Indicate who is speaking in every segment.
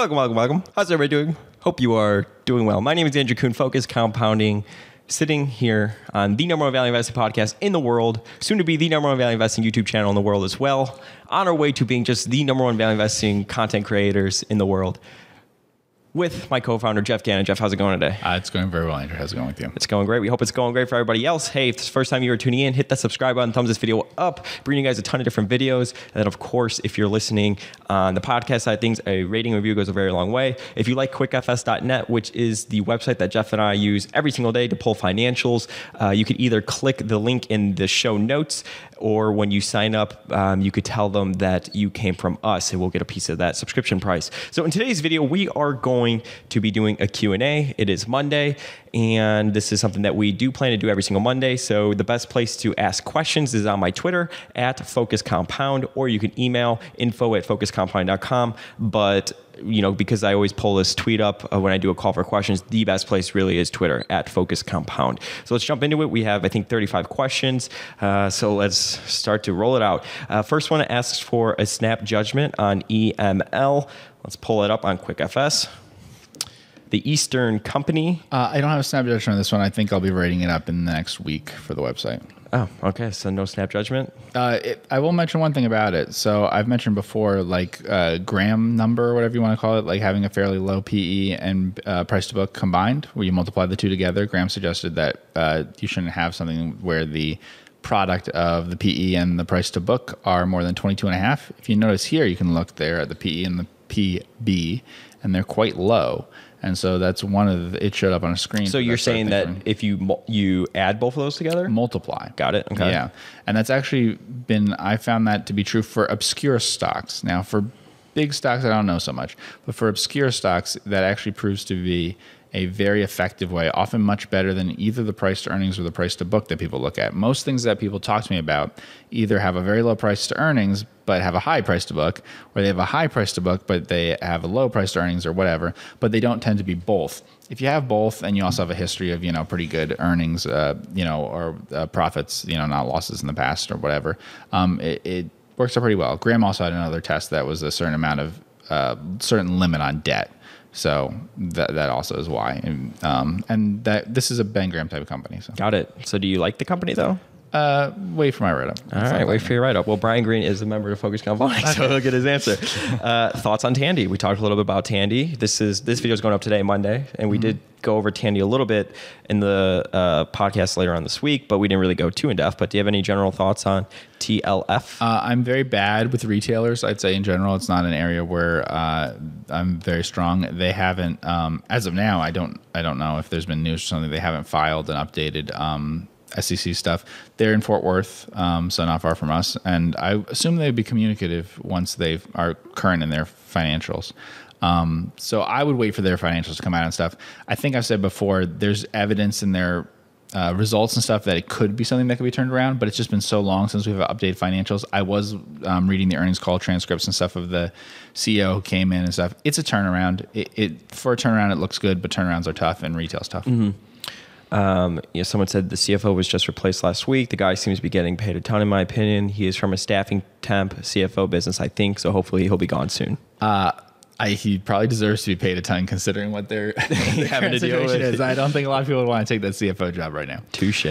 Speaker 1: Welcome, welcome, welcome. How's everybody doing? Hope you are doing well. My name is Andrew Kuhn, Focus Compounding, sitting here on the number one value investing podcast in the world, soon to be the number one value investing YouTube channel in the world as well. On our way to being just the number one value investing content creators in the world with my co-founder Geoff Gannon. Geoff, how's it going today?
Speaker 2: Uh, it's going very well, Andrew. How's it going with you?
Speaker 1: It's going great. We hope it's going great for everybody else. Hey, if it's the first time you are tuning in, hit that subscribe button, thumbs this video up, bringing you guys a ton of different videos. And then, of course, if you're listening on the podcast side of things, a rating review goes a very long way. If you like quickfs.net, which is the website that Geoff and I use every single day to pull financials, uh, you could either click the link in the show notes or when you sign up, um, you could tell them that you came from us and we'll get a piece of that subscription price. So in today's video, we are going to be doing a Q&A. It is Monday and this is something that we do plan to do every single Monday. So the best place to ask questions is on my Twitter at Focus Compound, or you can email info at focuscompound.com. But you know, because I always pull this tweet up uh, when I do a call for questions, the best place really is Twitter at Focus Compound. So let's jump into it. We have, I think, 35 questions. Uh, so let's start to roll it out. Uh, first one asks for a snap judgment on EML. Let's pull it up on QuickFS the Eastern Company.
Speaker 2: Uh, I don't have a snap judgment on this one. I think I'll be writing it up in the next week for the website.
Speaker 1: Oh, okay. So no snap judgment.
Speaker 2: Uh, it, I will mention one thing about it. So I've mentioned before, like uh, Graham number, whatever you want to call it, like having a fairly low PE and uh, price to book combined, where you multiply the two together. Graham suggested that uh, you shouldn't have something where the product of the PE and the price to book are more than 22 and a half. If you notice here, you can look there at the PE and the PB, and they're quite low and so that's one of the, it showed up on a screen.
Speaker 1: So you're saying that if you you add both of those together,
Speaker 2: multiply.
Speaker 1: Got it. Okay.
Speaker 2: Yeah, and that's actually been I found that to be true for obscure stocks. Now for big stocks, I don't know so much, but for obscure stocks, that actually proves to be a very effective way, often much better than either the price to earnings or the price to book that people look at. Most things that people talk to me about either have a very low price to earnings but have a high price to book, or they have a high price to book but they have a low price to earnings or whatever, but they don't tend to be both. If you have both and you also have a history of, you know, pretty good earnings, uh, you know, or uh, profits, you know, not losses in the past or whatever, um, it, it works out pretty well. Graham also had another test that was a certain amount of uh, certain limit on debt. So that that also is why, and, um, and that this is a Ben Graham type of company. So
Speaker 1: got it. So do you like the company though?
Speaker 2: Uh, wait for my write up.
Speaker 1: All right, wait for your write up. Well, Brian Green is a member of Focus Compounding, so he'll get his answer. Uh, thoughts on Tandy? We talked a little bit about Tandy. This is this video is going up today, Monday, and we mm-hmm. did go over Tandy a little bit in the uh, podcast later on this week, but we didn't really go too in depth. But do you have any general thoughts on TLF?
Speaker 2: Uh, I'm very bad with retailers. I'd say in general, it's not an area where uh, I'm very strong. They haven't, um, as of now, I don't, I don't know if there's been news or something. They haven't filed and updated. Um, SEC stuff. They're in Fort Worth, um, so not far from us, and I assume they'd be communicative once they are current in their financials. Um, so I would wait for their financials to come out and stuff. I think I've said before, there's evidence in their uh, results and stuff that it could be something that could be turned around, but it's just been so long since we've updated financials. I was um, reading the earnings call transcripts and stuff of the CEO who came in and stuff. It's a turnaround. It, it for a turnaround, it looks good, but turnarounds are tough and retail's tough.
Speaker 1: Mm-hmm. Um, you know, someone said the CFO was just replaced last week. The guy seems to be getting paid a ton, in my opinion. He is from a staffing temp CFO business, I think. So hopefully he'll be gone soon.
Speaker 2: Uh, I, he probably deserves to be paid a ton considering what they're having to deal with. Is. I don't think a lot of people would want to take that CFO job right now.
Speaker 1: Touche.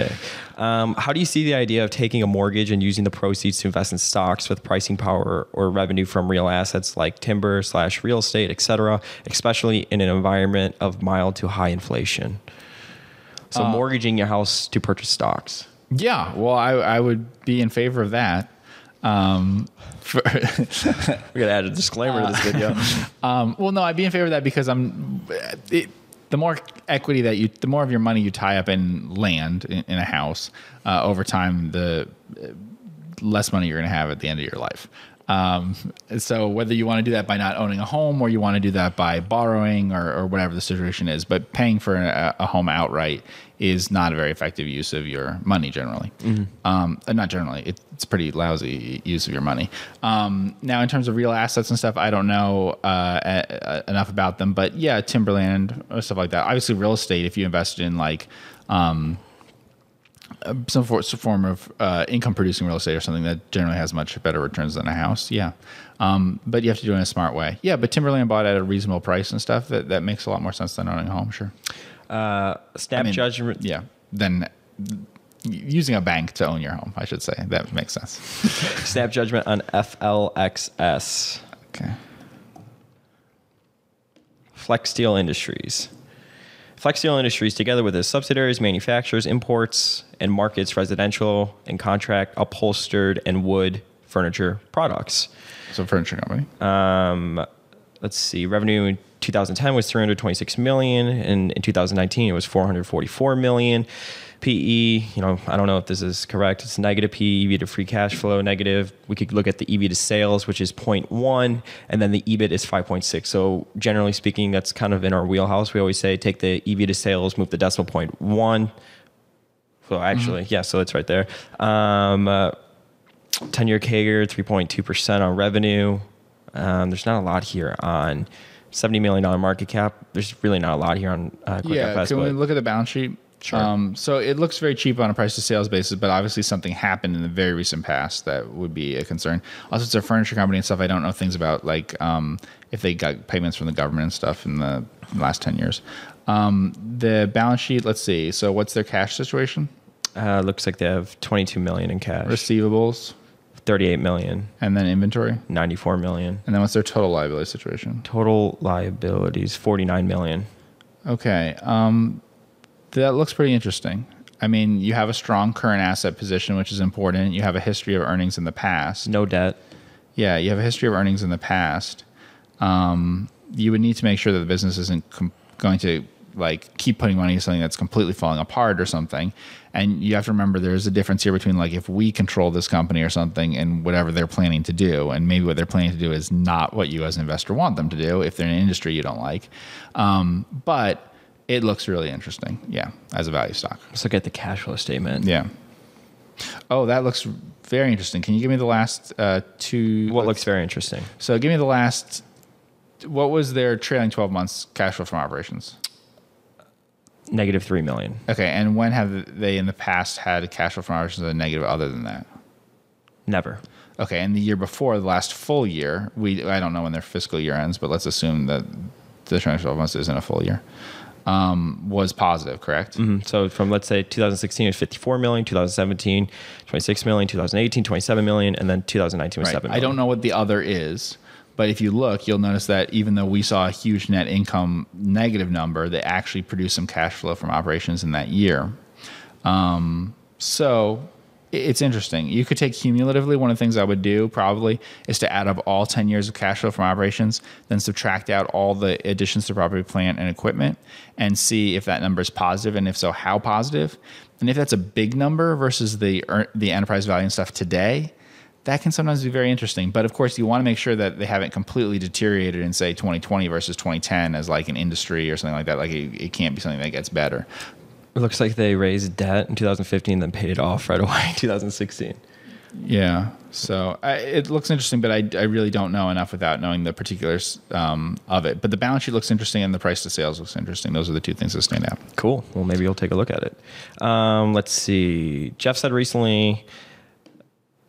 Speaker 1: Um, how do you see the idea of taking a mortgage and using the proceeds to invest in stocks with pricing power or revenue from real assets like timber slash real estate, et cetera, especially in an environment of mild to high inflation? So uh, mortgaging your house to purchase stocks.
Speaker 2: Yeah, well, I, I would be in favor of that. Um,
Speaker 1: for we gotta add a disclaimer uh, to this video.
Speaker 2: Um, well, no, I'd be in favor of that because I'm. It, the more equity that you, the more of your money you tie up in land in, in a house uh, over time, the less money you're going to have at the end of your life. Um, so whether you want to do that by not owning a home or you want to do that by borrowing or, or whatever the situation is, but paying for a, a, home outright is not a very effective use of your money generally. Mm-hmm. Um, uh, not generally, it, it's pretty lousy use of your money. Um, now, in terms of real assets and stuff, I don't know uh, a, a, enough about them, but yeah, timberland or stuff like that. Obviously, real estate. If you invested in like um, some for, some form of uh, income producing real estate or something that generally has much better returns than a house. Yeah. Um, but you have to do it in a smart way. Yeah, but timberland bought at a reasonable price and stuff. That that makes a lot more sense than owning a home. Sure.
Speaker 1: Uh, snap
Speaker 2: I mean,
Speaker 1: judgment.
Speaker 2: Yeah. Then using a bank to own your home, I should say that makes sense.
Speaker 1: Snap judgment on FLXS.
Speaker 2: Okay.
Speaker 1: Flexsteel Industries. Flexsteel Industries, together with its subsidiaries, manufactures, imports, and markets residential and contract upholstered and wood furniture products.
Speaker 2: So furniture company.
Speaker 1: Um, let's see, revenue in 2010 was 326 million, and in 2019 it was 444 million. PE, you know, I don't know if this is correct. It's negative PE, EV to free cash flow negative. We could look at the EV to sales, which is 0.1, and then the EBIT is 5.6. So generally speaking, that's kind of in our wheelhouse. We always say take the EV to sales, move the decimal point one. So actually, yeah, so it's right there. Um, uh, 10 year CAGR, 3.2% on revenue. Um, there's not a lot here on $70 million market cap. There's really not a lot here on uh, Quick
Speaker 2: yeah.
Speaker 1: FS,
Speaker 2: Can we look at the balance sheet?
Speaker 1: Sure.
Speaker 2: Um, so it looks very cheap on a price to sales basis, but obviously something happened in the very recent past that would be a concern. Also, it's a furniture company and stuff. I don't know things about like um, if they got payments from the government and stuff in the last ten years. Um, the balance sheet. Let's see. So what's their cash situation?
Speaker 1: Uh, looks like they have 22 million in cash,
Speaker 2: Receivables,
Speaker 1: 38 million,
Speaker 2: and then inventory,
Speaker 1: 94 million.
Speaker 2: and then what's their total liability situation?
Speaker 1: Total liabilities, 49 million.
Speaker 2: Okay. Um, that looks pretty interesting. I mean, you have a strong current asset position, which is important. You have a history of earnings in the past.
Speaker 1: No debt.
Speaker 2: Yeah, you have a history of earnings in the past. Um, you would need to make sure that the business isn't com- going to like keep putting money into something that's completely falling apart or something. And you have to remember there's a difference here between like if we control this company or something and whatever they're planning to do, and maybe what they're planning to do is not what you as an investor want them to do if they're in an industry you don't like. Um, but it looks really interesting, yeah, as a value stock.
Speaker 1: Let's look at the cash flow statement.
Speaker 2: Yeah. Oh, that looks very interesting. Can you give me the last uh, two?
Speaker 1: What looks very interesting.
Speaker 2: So give me the last. What was their trailing twelve months cash flow from operations?
Speaker 1: Negative 3 million.
Speaker 2: Okay, and when have they in the past had a cash flow from operations that negative other than that?
Speaker 1: Never.
Speaker 2: Okay, and the year before, the last full year, we I don't know when their fiscal year ends, but let's assume that the trailing twelve months isn't a full year. Um, was positive, correct?
Speaker 1: Mhm. So from let's say 2016 it was 54 million, 2017 26 million, 2018 27 million, and then 2019 was
Speaker 2: Right.
Speaker 1: 7
Speaker 2: I don't know what the other is, but if you look, you'll notice that even though we saw a huge net income negative number, they actually produced some cash flow from operations in that year. Um, so it's interesting. You could take cumulatively. One of the things I would do probably is to add up all 10 years of cash flow from operations, then subtract out all the additions to property, plant, and equipment, and see if that number is positive, and if so, how positive. And if that's a big number versus the the enterprise value and stuff today, that can sometimes be very interesting. But of course, you want to make sure that they haven't completely deteriorated in, say, 2020 versus 2010 as like an industry or something like that. Like it, it can't be something that gets better.
Speaker 1: It looks like they raised debt in 2015 and then paid it off right away in 2016.
Speaker 2: Yeah. So I, it looks interesting, but I, I really don't know enough without knowing the particulars um, of it. But the balance sheet looks interesting and the price to sales looks interesting. Those are the two things that stand out.
Speaker 1: Cool. Well, maybe you'll take a look at it. Um, let's see. Jeff said recently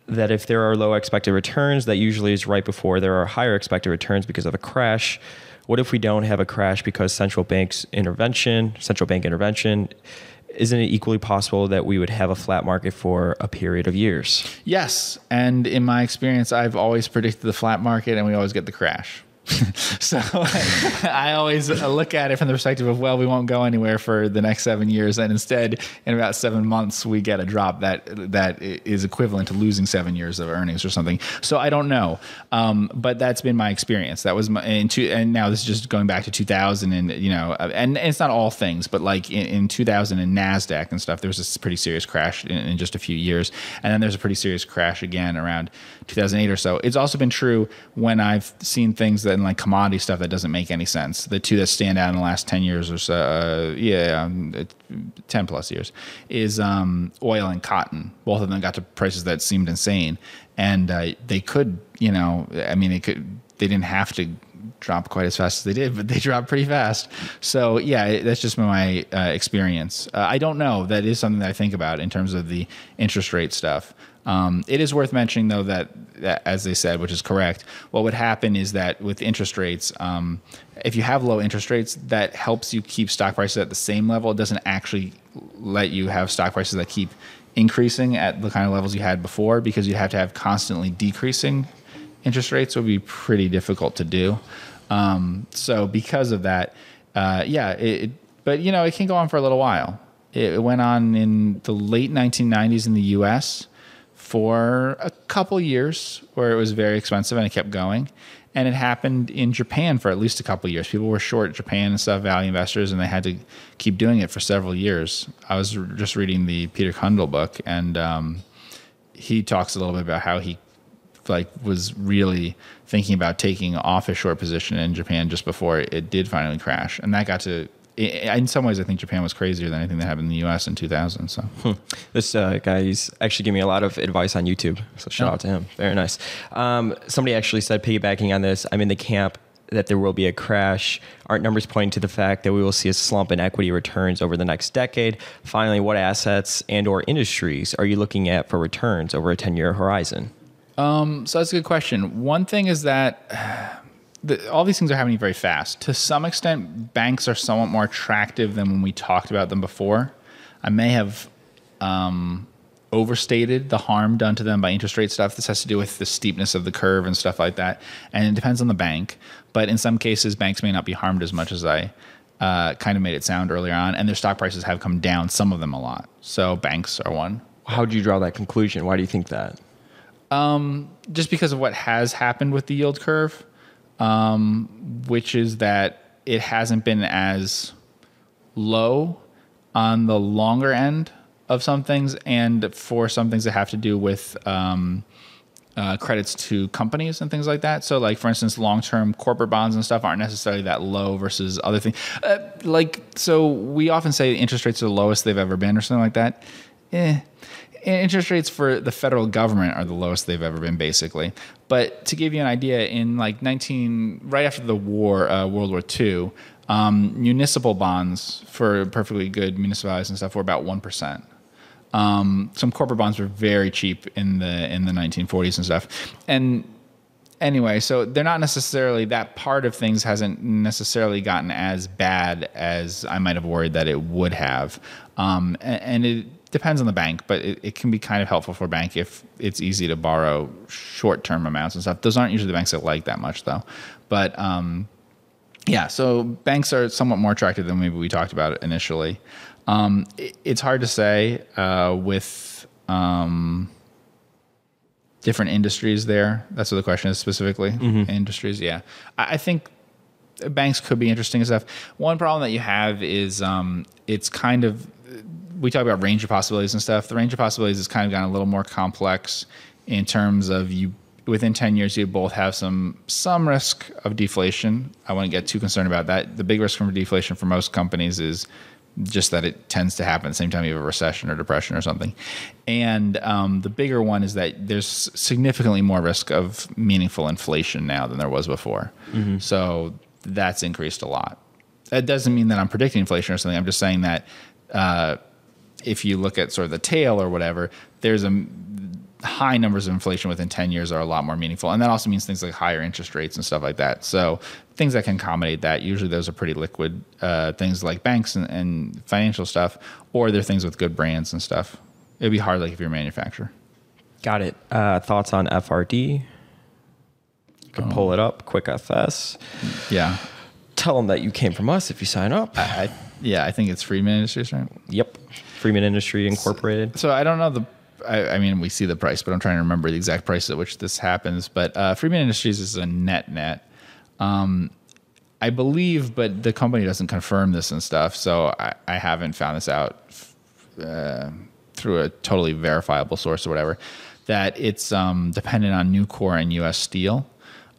Speaker 1: that if there are low expected returns, that usually is right before there are higher expected returns because of a crash. What if we don't have a crash because central bank's intervention, central bank intervention, isn't it equally possible that we would have a flat market for a period of years?
Speaker 2: Yes. And in my experience, I've always predicted the flat market and we always get the crash. so I always look at it from the perspective of, well, we won't go anywhere for the next seven years. And instead, in about seven months, we get a drop that that is equivalent to losing seven years of earnings or something. So I don't know. Um, but that's been my experience. That was my, in two, and now this is just going back to 2000 and, you know, and it's not all things, but like in, in 2000 and NASDAQ and stuff, there was this pretty serious crash in, in just a few years. And then there's a pretty serious crash again around 2008 or so. It's also been true when I've seen things that in like commodity stuff that doesn't make any sense. The two that stand out in the last 10 years or so, uh, yeah, um, 10 plus years, is um, oil and cotton. Both of them got to prices that seemed insane. And uh, they could, you know, I mean, they could, they didn't have to drop quite as fast as they did, but they dropped pretty fast. So yeah, that's just my uh, experience. Uh, I don't know. That is something that I think about in terms of the interest rate stuff. Um, it is worth mentioning, though, that, that, as they said, which is correct, what would happen is that with interest rates, um, if you have low interest rates, that helps you keep stock prices at the same level. It doesn't actually let you have stock prices that keep increasing at the kind of levels you had before because you have to have constantly decreasing interest rates would be pretty difficult to do. Um, so because of that, uh, yeah, it, it, but you know, it can go on for a little while. It, it went on in the late 1990s in the U.S. for a couple years where it was very expensive and it kept going. And it happened in Japan for at least a couple years. People were short Japan and stuff, value investors, and they had to keep doing it for several years. I was just reading the Peter Cundill book, and um, he talks a little bit about how he like was really thinking about taking off a short position in Japan just before it did finally crash, and that got to. In some ways, I think Japan was crazier than anything that happened in the U.S. in 2000. So, hmm.
Speaker 1: this uh, guy's actually giving me a lot of advice on YouTube. So, shout oh. out to him. Very nice. Um, somebody actually said, piggybacking on this, I'm in the camp that there will be a crash. Aren't numbers pointing to the fact that we will see a slump in equity returns over the next decade? Finally, what assets and or industries are you looking at for returns over a 10-year horizon?
Speaker 2: Um, so that's a good question. One thing is that the, all these things are happening very fast. To some extent, banks are somewhat more attractive than when we talked about them before. I may have um, overstated the harm done to them by interest rate stuff. This has to do with the steepness of the curve and stuff like that. And it depends on the bank. But in some cases, banks may not be harmed as much as I uh, kind of made it sound earlier on. And their stock prices have come down, some of them a lot. So banks are one.
Speaker 1: How do you draw that conclusion? Why do you think that?
Speaker 2: Um, just because of what has happened with the yield curve, um, which is that it hasn't been as low on the longer end of some things, and for some things that have to do with um, uh, credits to companies and things like that. So, like for instance, long-term corporate bonds and stuff aren't necessarily that low versus other things. Uh, like, so we often say interest rates are the lowest they've ever been, or something like that. Eh, interest rates for the federal government are the lowest they've ever been, basically. But to give you an idea, in like 19, right after the war, uh, World War II, um, municipal bonds for perfectly good municipalities and stuff were about one percent. Um, some corporate bonds were very cheap in the in the 1940s and stuff, and anyway, so they're not necessarily that part of things hasn't necessarily gotten as bad as I might have worried that it would have, um, and, and it depends on the bank, but it, it, can be kind of helpful for a bank if it's easy to borrow short term amounts and stuff. Those aren't usually the banks that like that much though. But um, yeah, so banks are somewhat more attractive than maybe we talked about initially. Um, it, it's hard to say uh, with um, different industries there. That's what the question is specifically. Mm-hmm. Industries, yeah. I, I, think banks could be interesting and stuff. One problem that you have is um, it's kind of we talk about range of possibilities and stuff. The range of possibilities has kind of gotten a little more complex in terms of you within 10 years you both have some some risk of deflation. I wouldn't get too concerned about that. The big risk from deflation for most companies is just that it tends to happen at the same time you have a recession or depression or something. And um, the bigger one is that there's significantly more risk of meaningful inflation now than there was before. Mm-hmm. So that's increased a lot. That doesn't mean that I'm predicting inflation or something. I'm just saying that uh, if you look at sort of the tail or whatever, there's a high numbers of inflation within 10 years are a lot more meaningful. And that also means things like higher interest rates and stuff like that. So things that can accommodate that, usually those are pretty liquid uh, things like banks and, and, financial stuff, or they're things with good brands and stuff. It'd be hard like if you're a manufacturer.
Speaker 1: Got it. Uh, thoughts on FRD? You can oh. pull it up, quick FS.
Speaker 2: Yeah.
Speaker 1: Tell them that you came from us if you sign up.
Speaker 2: I, I, yeah, I think it's Friedman Industries, right?
Speaker 1: Yep. Friedman Industry Incorporated.
Speaker 2: So, so I don't know the. I, I, mean, we see the price, but I'm trying to remember the exact price at which this happens. But uh, Friedman Industries is a net net. Um, I believe, but the company doesn't confirm this and stuff, so I, I haven't found this out uh, through a totally verifiable source or whatever. That it's um, dependent on Nucor and U.S. Steel.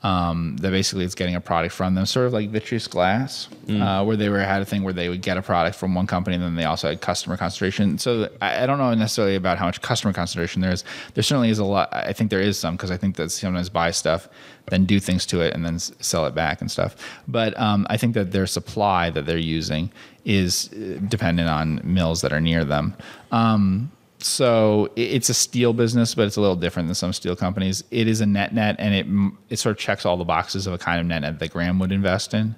Speaker 2: Um, that basically it's getting a product from them, sort of like vitreous glass, uh, where they were had a thing where they would get a product from one company and then they also had customer concentration. So I, I don't know necessarily about how much customer concentration there is. There certainly is a lot. I think there is some because I think that sometimes buy stuff, then do things to it and then s- sell it back and stuff. But um, I think that their supply that they're using is uh, dependent on mills that are near them. Um, so it's a steel business, but it's a little different than some steel companies. It is a net net, and it it sort of checks all the boxes of a kind of net net that Graham would invest in.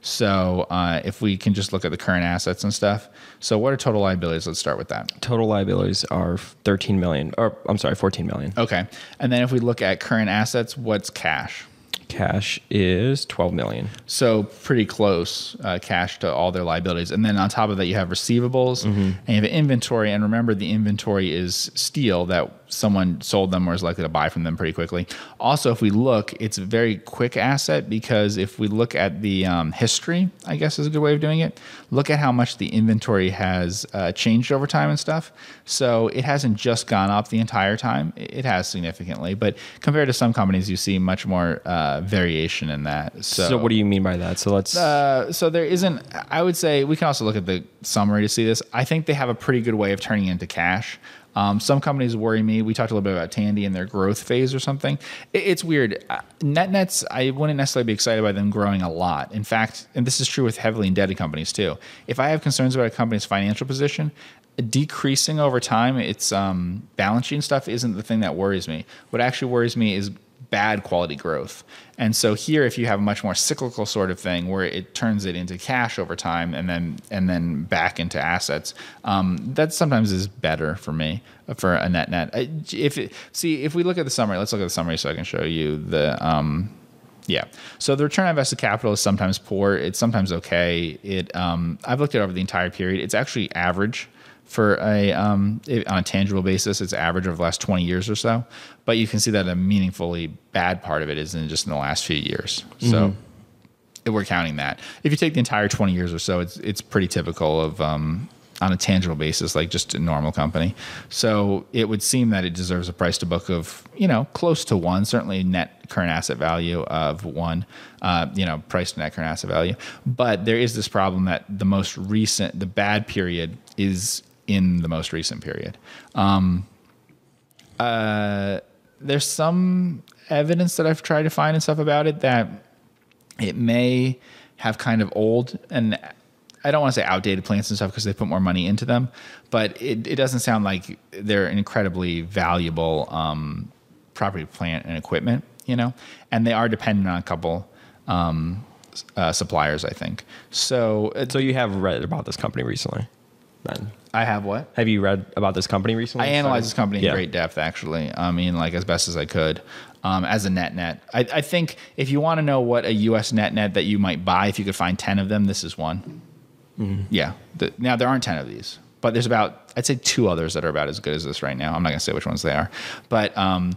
Speaker 2: So uh, if we can just look at the current assets and stuff. So what are total liabilities? Let's start with that.
Speaker 1: Total liabilities are 13 million, or I'm sorry, 14 million.
Speaker 2: Okay, and then if we look at current assets, what's cash?
Speaker 1: Cash is 12 million.
Speaker 2: So pretty close uh, cash to all their liabilities, and then on top of that, you have receivables and you have inventory. And remember, the inventory is steel that someone sold them or is likely to buy from them pretty quickly. Also, if we look, it's a very quick asset because if we look at the um, history, I guess is a good way of doing it. Look at how much the inventory has uh, changed over time and stuff. So it hasn't just gone up the entire time; it has significantly. But compared to some companies, you see much more uh, variation in that. So,
Speaker 1: So, what do you mean by that? So let's.
Speaker 2: uh, so there isn't. I would say we can also look at the summary to see this. I think they have a pretty good way of turning into cash. Um, some companies worry me. We talked a little bit about Tandy and their growth phase or something. It, it's weird. Uh, Net nets, I wouldn't necessarily be excited by them growing a lot. In fact, and this is true with heavily indebted companies too. If I have concerns about a company's financial position, decreasing over time, its um, balance sheet and stuff isn't the thing that worries me. What actually worries me is bad quality growth. And so here, if you have a much more cyclical sort of thing where it turns it into cash over time and then and then back into assets, um, that sometimes is better for me for a net net. If it, see if we look at the summary, let's look at the summary so I can show you the. Um, yeah. So the return on invested capital is sometimes poor. It's sometimes okay. It um, I've looked at it over the entire period. It's actually average for a um, it- on a tangible basis. It's average over the last twenty years or so. But you can see that a meaningfully bad part of it is in just in the last few years. So if we're counting that. If you take the entire 20 years or so, it's it's pretty typical of um, on a tangible basis, like just a normal company. So it would seem that it deserves a price to book of you know close to one, certainly net current asset value of one, uh, you know price to net current asset value. But there is this problem that the most recent, the bad period is in the most recent period. Um, uh, there's some evidence that I've tried to find and stuff about it that it may have kind of old and I don't want to say outdated plants and stuff because they put more money into them, but it, it doesn't sound like they're incredibly valuable um, property, plant, and equipment, you know, and they are dependent on a couple um, uh, suppliers, I think. So
Speaker 1: so, you have read about this company recently? Then.
Speaker 2: I have what?
Speaker 1: Have you read about this company recently?
Speaker 2: I analyzed this company in
Speaker 1: Yeah.
Speaker 2: great depth, actually. I mean, like as best as I could, um, as a net net. I, I think if you want to know what a U.S. net net that you might buy, if you could find ten of them, this is one. Yeah. The, now there aren't ten of these, but there's about I'd say two others that are about as good as this right now. I'm not gonna say which ones they are, but um,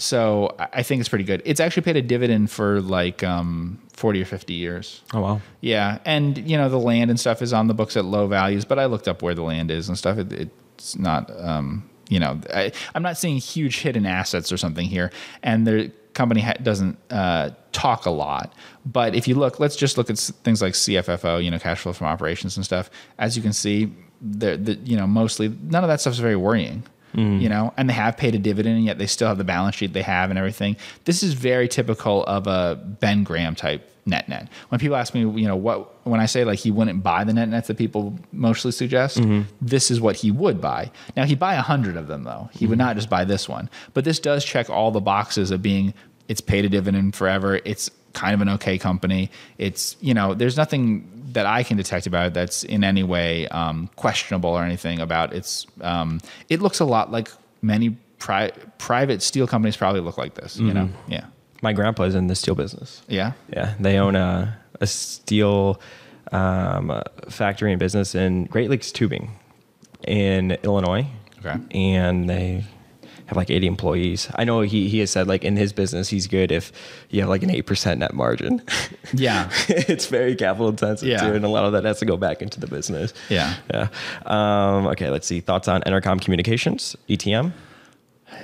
Speaker 2: so I think it's pretty good. It's actually paid a dividend for like um, 40 or 50 years.
Speaker 1: Oh, wow.
Speaker 2: Yeah, and you know the land and stuff is on the books at low values, but I looked up where the land is and stuff. It, it's not, um, you know, I, I'm not seeing huge hidden assets or something here, and the company ha- doesn't uh, talk a lot. But if you look, let's just look at things like CFFO, you know, cash flow from operations and stuff. As you can see, the, the you know mostly none of that stuff is very worrying Mm. you know, and they have paid a dividend, and yet they still have the balance sheet they have and everything. This is very typical of a Ben Graham type net net. When people ask me, you know, what when I say like he wouldn't buy the net nets that people mostly suggest, mm-hmm. this is what he would buy. Now he'd buy a hundred of them though. He would mm-hmm. not just buy this one. But this does check all the boxes of being it's paid a dividend forever. It's kind of an okay company. It's you know, there's nothing that I can detect about it that's in any way um, questionable or anything about its. Um, it looks a lot like many pri- private steel companies probably look like this. You know, yeah,
Speaker 1: My grandpa is in the steel business.
Speaker 2: yeah,
Speaker 1: Yeah, they own a, a steel um, uh, factory and business in Great Lakes Tubing in Illinois.
Speaker 2: Okay.
Speaker 1: And they have like 80 employees. I know he, he has said like in his business, he's good if you have like an 8% net margin.
Speaker 2: yeah,
Speaker 1: it's very capital intensive
Speaker 2: Yeah.
Speaker 1: too. And a lot of that has to go back into the business.
Speaker 2: Yeah.
Speaker 1: Yeah. Um, okay, let's see. Thoughts on Entercom Communications, ETM?
Speaker 2: I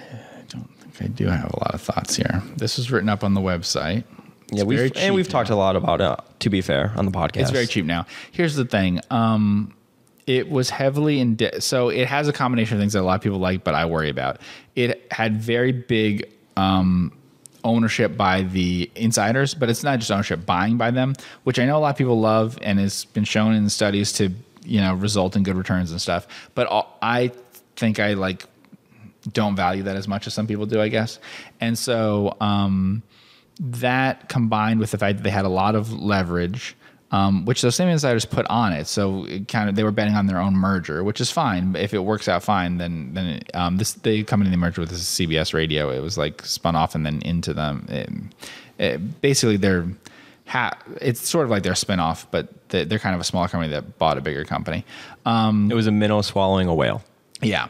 Speaker 2: don't think I do have a lot of thoughts here. This was written up on the website.
Speaker 1: Yeah, we've and we've talked a lot about it. To be fair, on the podcast,
Speaker 2: It's very cheap now. Here's the thing. Um, it was heavily in de- so it has a combination of things that a lot of people like, but I worry about. It had very big um, ownership by the insiders, but it's not just ownership buying by them, which I know a lot of people love and has been shown in studies to you know result in good returns and stuff. But I think I like don't value that as much as some people do, I guess. And so um, that combined with the fact that they had a lot of leverage, um, which those same insiders put on it, so it kind of they were betting on their own merger, which is fine. If it works out fine, then then it, um, this the company they merged with this CBS Radio. It was like spun off and then into them. It, it, basically, they're ha- it's sort of like their spinoff, but they- they're kind of a smaller company that bought a bigger company.
Speaker 1: It was a minnow swallowing a whale.
Speaker 2: Yeah.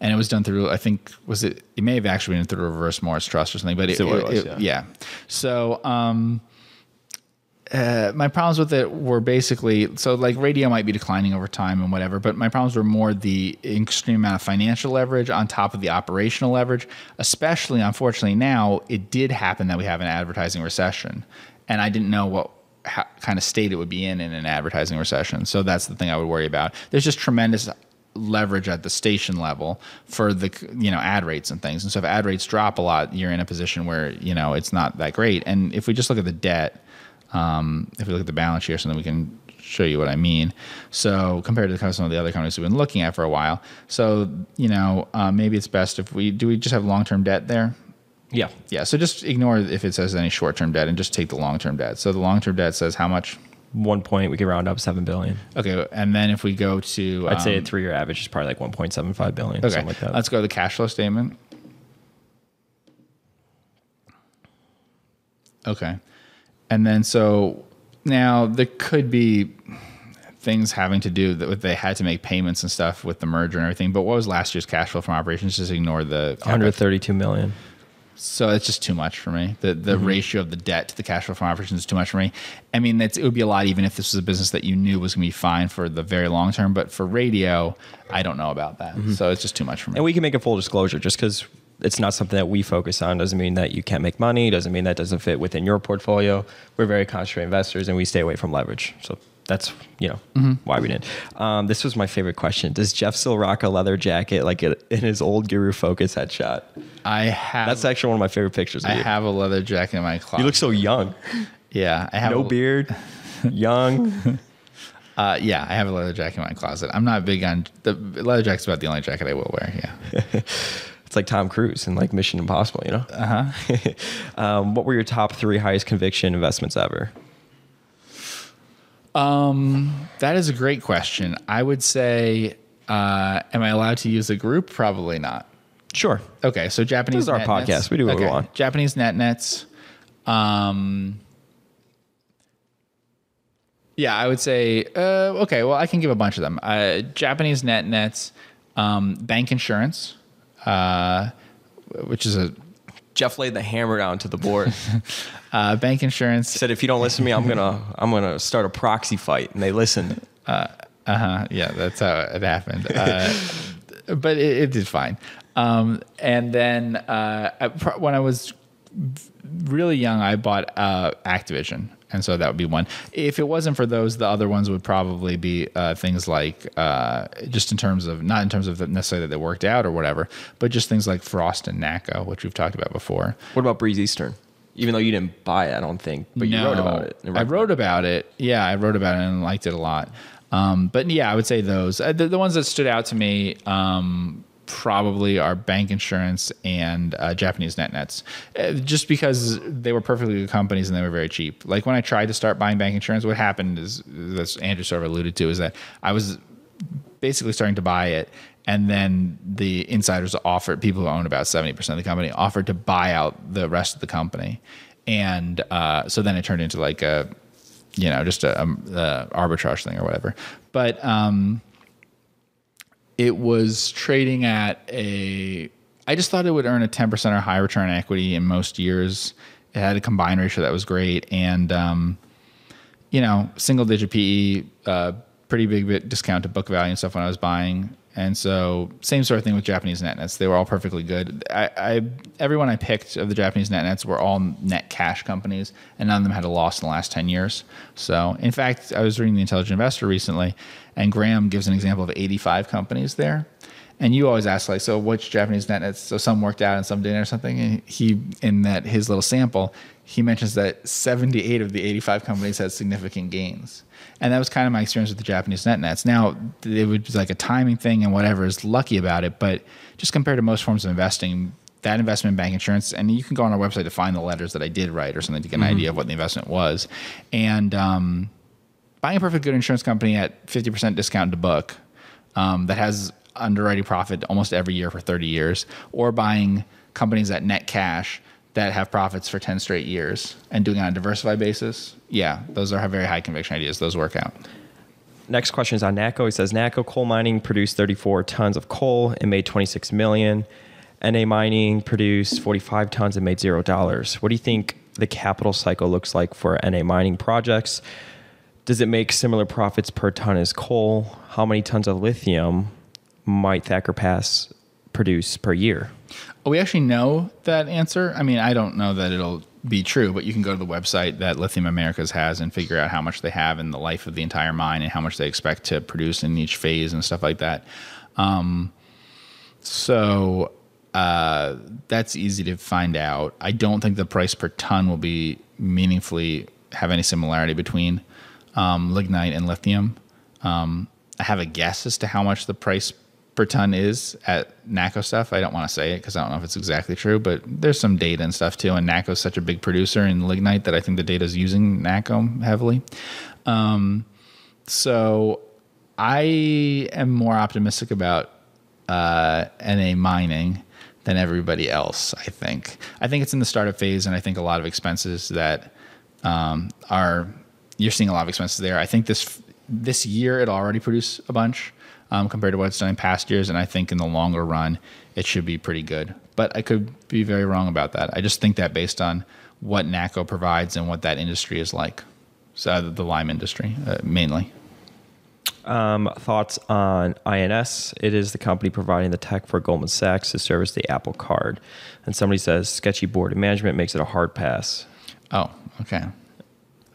Speaker 2: And it was done through, I think, was it, it may have actually been through a reverse Morris Trust or something, but it,
Speaker 1: it what it
Speaker 2: it-
Speaker 1: was,
Speaker 2: it- yeah. So, um, uh, my problems with it were basically so like radio might be declining over time and whatever, but my problems were more the extreme amount of financial leverage on top of the operational leverage. Especially, unfortunately, now it did happen that we have an advertising recession, and I didn't know what kind of state it would be in in an advertising recession. So that's the thing I would worry about. There's just tremendous leverage at the station level for the you know ad rates and things. And so if ad rates drop a lot, you're in a position where you know it's not that great. And if we just look at the debt, um, if we look at the balance sheet or something, we can show you what I mean. So compared to some of the other companies we've been looking at for a while, so you know uh, maybe it's best if we do we just have long term debt there.
Speaker 1: Yeah,
Speaker 2: Yeah, so just ignore if it says any short term debt and just take the long term debt. So the long term debt says how much?
Speaker 1: one point we could round up seven billion.
Speaker 2: Okay, and then if we go to
Speaker 1: I'd say a
Speaker 2: um,
Speaker 1: three-year average is probably like one point seven five billion.
Speaker 2: Okay,
Speaker 1: something like that.
Speaker 2: let's go to the cash flow statement. Okay, and then so now there could be things having to do that they had to make payments and stuff with the merger and everything. But what was last year's cash flow from operations? Just ignore the
Speaker 1: One hundred
Speaker 2: CapEx.
Speaker 1: thirty-two million.
Speaker 2: So it's just too much for me. The the
Speaker 1: Mm-hmm.
Speaker 2: ratio of the debt to the cash flow from operations is too much for me. I mean, that's, it would be a lot even if this was a business that you knew was going to be fine for the very long term. But for radio, I don't know about that. So it's just too much for me.
Speaker 1: Mm-hmm. And we can make a full disclosure just because it's not something that we focus on doesn't mean that you can't make money, doesn't mean that doesn't fit within your portfolio. We're very concentrated investors and we stay away from leverage. So that's, you know,
Speaker 2: Mm-hmm.
Speaker 1: why we didn't. Um, this was my favorite question. Does Geoff still rock a leather jacket like in his old GuruFocus headshot?
Speaker 2: I have
Speaker 1: That's actually one of my favorite pictures of
Speaker 2: I
Speaker 1: you.
Speaker 2: have a leather jacket in my closet.
Speaker 1: you look so young.
Speaker 2: yeah, I have
Speaker 1: No
Speaker 2: a,
Speaker 1: beard, young.
Speaker 2: Uh, yeah, I have a leather jacket in my closet. I'm not big on the leather jacket's about the only jacket I will wear. Yeah.
Speaker 1: It's like Tom Cruise and like Mission Impossible, you know?
Speaker 2: Uh huh.
Speaker 1: um, what were your top three highest conviction investments ever?
Speaker 2: Um, That is a great question. I would say, uh, am I allowed to use a group? Probably not.
Speaker 1: Sure.
Speaker 2: Okay, so Japanese.
Speaker 1: This is our
Speaker 2: net
Speaker 1: podcast.
Speaker 2: nets.
Speaker 1: We do what we want.
Speaker 2: Japanese net nets. Um, yeah, I would say. Uh, okay, well, I can give a bunch of them. Uh, Japanese net nets, um, Bancinsurance, uh, which is a
Speaker 1: Geoff laid the hammer down to the board.
Speaker 2: uh, Bancinsurance.
Speaker 1: said, "If you don't listen to me, I'm gonna I'm gonna start a proxy fight." And they listened.
Speaker 2: Uh huh. Yeah, that's how it happened. Uh, but it, it did fine. Um, and then uh, I, when I was really young, I bought uh, Activision, and so that would be one. If it wasn't for those, the other ones would probably be uh, things like uh, just in terms of not in terms of necessarily that they worked out or whatever, but just things like Frost and NACCO, which we've talked about before.
Speaker 1: What about Breeze Eastern? Even though you didn't buy it, I don't think, but you wrote about it.
Speaker 2: I wrote about it. Yeah, I wrote about it and liked it a lot. Um, but yeah, I would say those. Uh, the, the ones that stood out to me um, probably are Bancinsurance and uh, Japanese net nets, uh, just because they were perfectly good companies and they were very cheap. Like when I tried to start buying Bancinsurance, what happened is, as Andrew sort of alluded to, is that I was basically starting to buy it. And then the insiders offered, people who own about 70% of the company, offered to buy out the rest of the company. And uh, so then it turned into like a, you know, just a, um, a arbitrage thing or whatever. But um, it was trading at a, I just thought it would earn a 10% or high return equity in most years. It had a combined ratio that was great. And, um, you know, single digit PE, uh, pretty big bit discount to book value and stuff when I was buying. And so, same sort of thing with Japanese net nets. They were all perfectly good. I, I everyone I picked of the Japanese net nets were all net cash companies, and none of them had a loss in the last ten years. So, in fact, I was reading the Intelligent Investor recently, and Graham gives an example of 85 companies there. And you always ask like, so which Japanese net nets? So some worked out and some didn't, or something. And he, in that his little sample, he mentions that 78 of the 85 companies had significant gains. And that was kind of my experience with the Japanese net nets. Now, it was like a timing thing and whatever is lucky about it, but just compared to most forms of investing, that investment in Bancinsurance, and you can go on our website to find the letters that I did write or something to get an mm-hmm. idea of what the investment was. And um, buying a perfect good insurance company at 50% discount to book um, that has underwriting profit almost every year for 30 years, or buying companies at net cash that have profits for 10 straight years and doing it on a diversified basis, yeah, those are very high conviction ideas. Those work out.
Speaker 1: Next question is on NACCO. He says NACCO coal mining produced 34 tons of coal and made 26 million. NA mining produced 45 tons and made zero dollars. What do you think the capital cycle looks like for NA mining projects? Does it make similar profits per ton as coal? How many tons of lithium might Thacker Pass produce per year?
Speaker 2: We actually know that answer. I mean, I don't know that it'll be true, but you can go to the website that Lithium Americas has and figure out how much they have in the life of the entire mine and how much they expect to produce in each phase and stuff like that. Um, so uh, that's easy to find out. I don't think the price per ton will be meaningfully have any similarity between um, lignite and lithium. Um, I have a guess as to how much the price per ton is at NACCO stuff. I don't want to say it because I don't know if it's exactly true, but there's some data and stuff too. And NACCO is such a big producer in lignite that I think the data is using NACCO heavily. Um, so I am more optimistic about uh, NA mining than everybody else. I think. I think it's in the startup phase, and I think a lot of expenses that um, are you're seeing a lot of expenses there. I think this this year it'll already produce a bunch um, compared to what it's done in past years. And I think in the longer run, it should be pretty good. But I could be very wrong about that. I just think that based on what NACCO provides and what that industry is like, so the lime industry uh, mainly.
Speaker 1: Um, thoughts on INS? It is the company providing the tech for Goldman Sachs to service the Apple Card. And somebody says sketchy board and management makes it a hard pass.
Speaker 2: Oh, okay.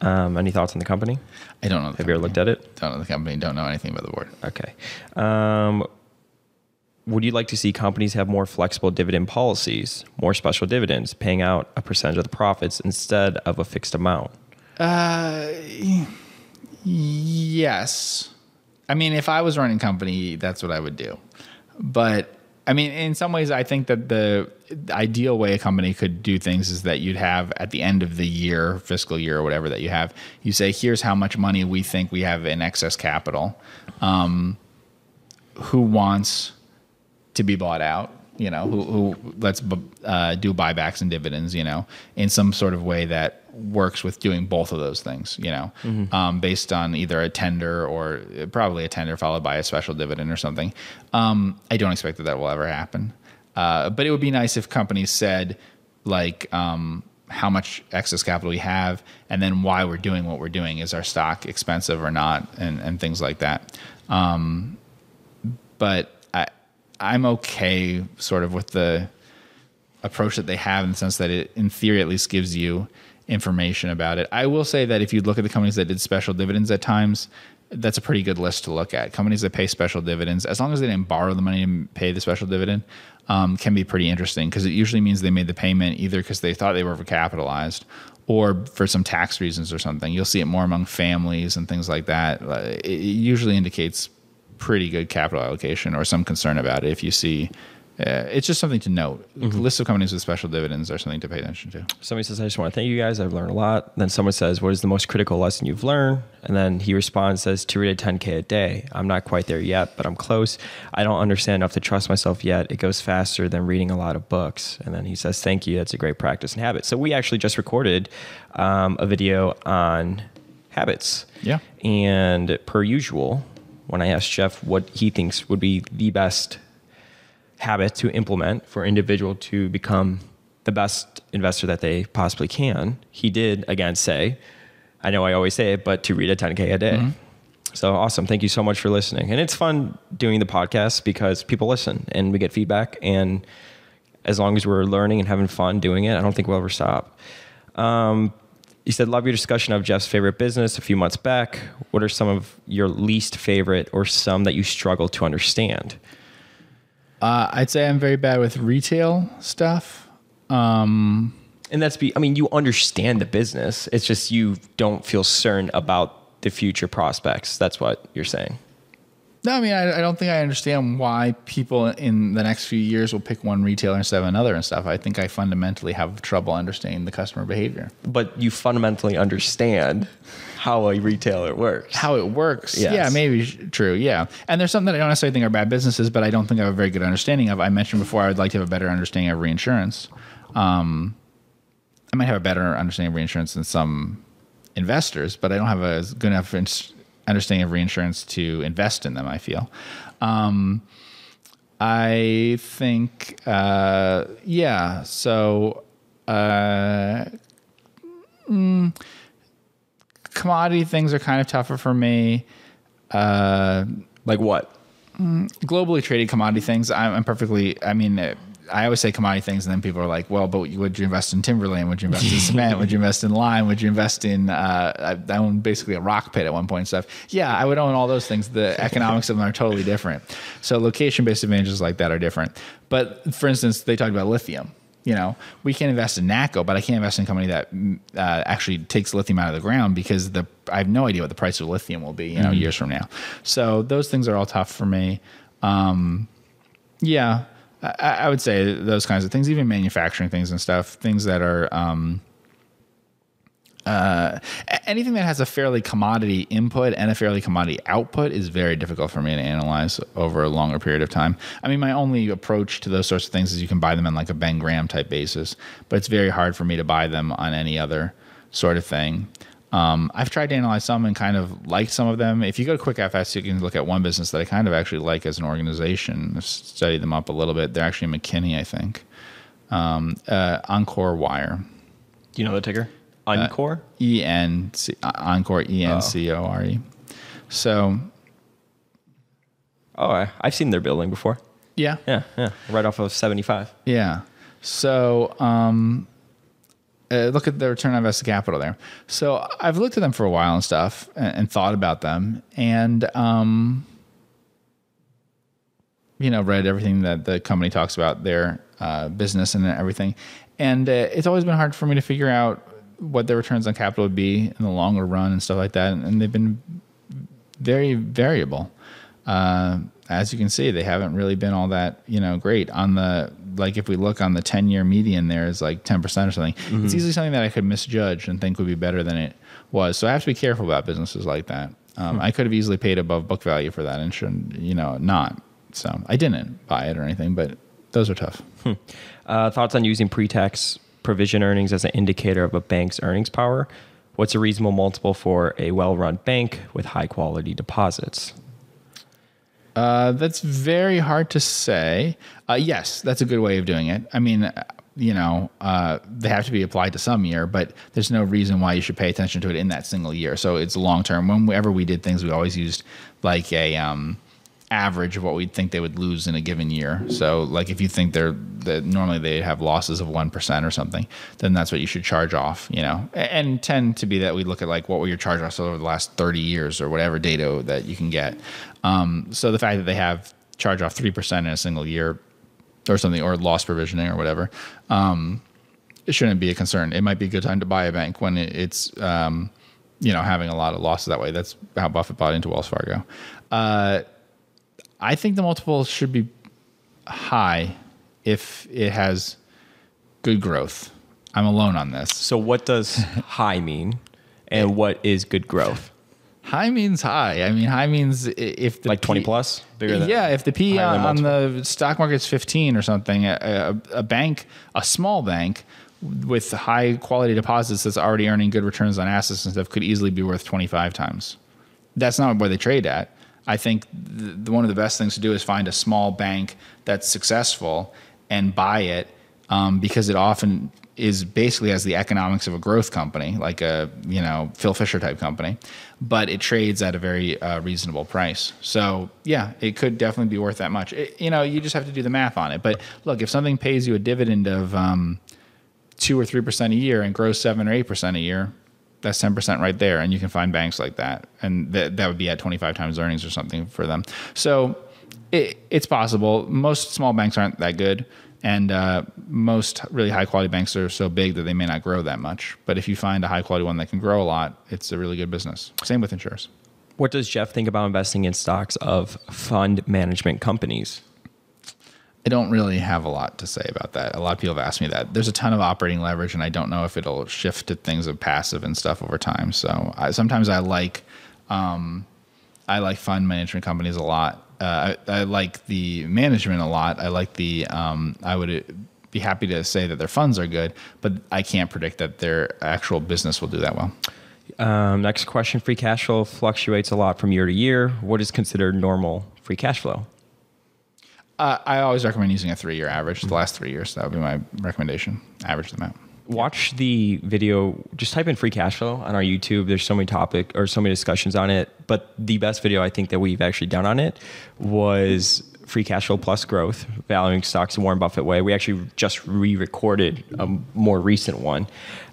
Speaker 1: Um, any thoughts on the company?
Speaker 2: I don't know.
Speaker 1: Have company. you ever looked at it?
Speaker 2: Don't know the company. Don't know anything about the board.
Speaker 1: Okay. Um, would you like to see companies have more flexible dividend policies, more special dividends, paying out a percentage of the profits instead of a fixed amount?
Speaker 2: Uh, yes. I mean, if I was running company, that's what I would do. But I mean, in some ways, I think that the ideal way a company could do things is that you'd have at the end of the year, fiscal year, or whatever that you have, you say, here's how much money we think we have in excess capital. Um, who wants to be bought out? You know, who, who let's uh, do buybacks and dividends, you know, in some sort of way that works with doing both of those things, you know, mm-hmm. um, based on either a tender or probably a tender followed by a special dividend or something. Um, I don't expect that that will ever happen. Uh, but it would be nice if companies said, like, um, how much excess capital we have, and then why we're doing what we're doing. Is our stock expensive or not, and, and things like that. Um, but I, I'm okay sort of with the approach that they have in the sense that it, in theory, at least gives you information about it. I will say that if you look at the companies that did special dividends at times, that's a pretty good list to look at. Companies that pay special dividends, as long as they didn't borrow the money and pay the special dividend, um, can be pretty interesting because it usually means they made the payment either because they thought they were overcapitalized or for some tax reasons or something. You'll see it more among families and things like that. It usually indicates pretty good capital allocation or some concern about it if you see uh, it's just something to note. Mm-hmm. Lists of companies with special dividends are something to pay attention to.
Speaker 1: Somebody says, I just want to thank you guys. I've learned a lot. Then someone says, What is the most critical lesson you've learned? And then he responds, says, To read a 10K a day. I'm not quite there yet, but I'm close. I don't understand enough to trust myself yet. It goes faster than reading a lot of books. And then he says, Thank you. That's a great practice and habit. So we actually just recorded um, a video on habits.
Speaker 2: Yeah.
Speaker 1: And per usual, when I asked Geoff what he thinks would be the best habit to implement for individual to become the best investor that they possibly can. He did again say, I know I always say it, but to read a 10K a day. Mm-hmm. So awesome. Thank you so much for listening. And it's fun doing the podcast because people listen and we get feedback. And as long as we're learning and having fun doing it, I don't think we'll ever stop. Um, you said, love your discussion of Geoff's favorite business a few months back. What are some of your least favorite or some that you struggle to understand?
Speaker 2: Uh, I'd say I'm very bad with retail stuff. Um,
Speaker 1: and that's be, I mean, you understand the business. It's just you don't feel certain about the future prospects. That's what you're saying.
Speaker 2: No, I mean, I, I, don't think I understand why people in the next few years will pick one retailer instead of another and stuff. I think I fundamentally have trouble understanding the customer behavior.
Speaker 1: But you fundamentally understand how a retailer works.
Speaker 2: How it works. Yes. Yeah, maybe true. Yeah. And there's something that I don't necessarily think are bad businesses, but I don't think I have a very good understanding of. I mentioned before I would like to have a better understanding of reinsurance. Um, I might have a better understanding of reinsurance than some investors, but I don't have a good enough understanding of reinsurance to invest in them. I feel. Um, I think, uh, yeah. So, uh, mm, commodity things are kind of tougher for me. Uh,
Speaker 1: like what?
Speaker 2: Mm, globally traded commodity things. I'm, I'm perfectly. I mean, I always say commodity things, and then people are like, "Well, but would you invest in timberland? Would you invest in cement? Would you invest in lime? Would you invest in?" Uh, I owned basically a rock pit at one point and stuff. Yeah, I would own all those things. The economics of them are totally different. So location-based advantages like that are different. But for instance, they talked about lithium. You know, we can invest in NACCO, but I can't invest in a company that mm, uh, actually takes lithium out of the ground because the I have no idea what the price of lithium will be. You know, mm-hmm. years from now. So those things are all tough for me. Um, yeah, I, I, would say those kinds of things, even manufacturing things and stuff, things that are um, uh, anything that has a fairly commodity input and a fairly commodity output is very difficult for me to analyze over a longer period of time. I mean, my only approach to those sorts of things is you can buy them in like a Ben Graham type basis, but it's very hard for me to buy them on any other sort of thing. Um, I've tried to analyze some and kind of liked some of them. If you go to QuickFS, you can look at one business that I kind of actually like as an organization. I've studied them up a little bit. They're actually McKinney, I think. Um, uh, Encore Wire.
Speaker 1: Do you know the ticker? Encore? Uh,
Speaker 2: e N C uh, Encore E N C O R E. So.
Speaker 1: Oh, I've seen their building before.
Speaker 2: Yeah.
Speaker 1: Yeah. Yeah. Right off of 75.
Speaker 2: Yeah. So, um, uh, look at the return on invested capital there. So I've looked at them for a while and stuff and, and thought about them and, um, you know, read everything that the company talks about their uh, business and everything. And uh, it's always been hard for me to figure out what their returns on capital would be in the longer run and stuff like that. And, and they've been very variable. Uh, as you can see, they haven't really been all that you know great on the like. If we look on the ten year median, there is like ten percent or something. Mm-hmm. It's easily something that I could misjudge and think would be better than it was. So I have to be careful about businesses like that. Um, hmm. I could have easily paid above book value for that and should you know not. So I didn't buy it or anything, but those are tough.
Speaker 1: Hmm. Uh, thoughts on using pre-tax provision earnings as an indicator of a bank's earnings power? What's a reasonable multiple for a well-run bank with high quality deposits?
Speaker 2: Uh, that's very hard to say. Uh, yes, that's a good way of doing it. I mean, uh, you know, uh, they have to be applied to some year, but there's no reason why you should pay attention to it in that single year. So it's long term. Whenever we did things, we always used like a um, average of what we'd think they would lose in a given year. So like if you think they're that normally they have losses of one percent or something, then that's what you should charge off. You know, and tend to be that we look at like what were your charge offs over the last thirty years or whatever data that you can get. Um, so the fact that they have charge off 3% in a single year or something, or loss provisioning or whatever, um, it shouldn't be a concern. It might be a good time to buy a bank when it's, um, you know, having a lot of losses that way. That's how Buffett bought into Wells Fargo. Uh, I think the multiple should be high if it has good growth. I'm alone on this.
Speaker 1: So, what does high mean, and what is good growth?
Speaker 2: High means high. I mean, high means if
Speaker 1: the like twenty P, plus.
Speaker 2: yeah, if the P on, on, the stock market's fifteen or something, a, a, bank, a small bank with high quality deposits that's already earning good returns on assets and stuff could easily be worth twenty five times. That's not where they trade at. I think the, one of the best things to do is find a small bank that's successful and buy it um, because it often is basically has the economics of a growth company, like a you know Phil Fisher type company, but it trades at a very uh, reasonable price. So yeah, it could definitely be worth that much. It, you know, you just have to do the math on it. But look, if something pays you a dividend of um, two or three percent a year and grows seven or eight percent a year, that's ten percent right there, and you can find banks like that, and that that would be at twenty five times earnings or something for them. So it, it's possible. Most small banks aren't that good and uh, most really high quality banks are so big that they may not grow that much. But if you find a high quality one that can grow a lot, it's a really good business. Same with insurers.
Speaker 1: What does Geoff think about investing in stocks of fund management companies?
Speaker 2: I don't really have a lot to say about that. A lot of people have asked me that. There's a ton of operating leverage, and I don't know if it'll shift to things of passive and stuff over time. So I, sometimes I like um, I like fund management companies a lot uh, I, I, like the management a lot. I like the. Um, I would be happy to say that their funds are good, but I can't predict that their actual business will do that well.
Speaker 1: Um, next question: Free cash flow fluctuates a lot from year to year. What is considered normal free cash flow?
Speaker 2: I always recommend using a three-year average. The last three years, that would be my recommendation. Average them out
Speaker 1: watch the video. Just type in free cash flow on our YouTube. There's so many topic or so many discussions on it. But the best video I think that we've actually done on it was free cash flow plus growth, valuing stocks in Warren Buffett way. We actually just re-recorded a more recent one,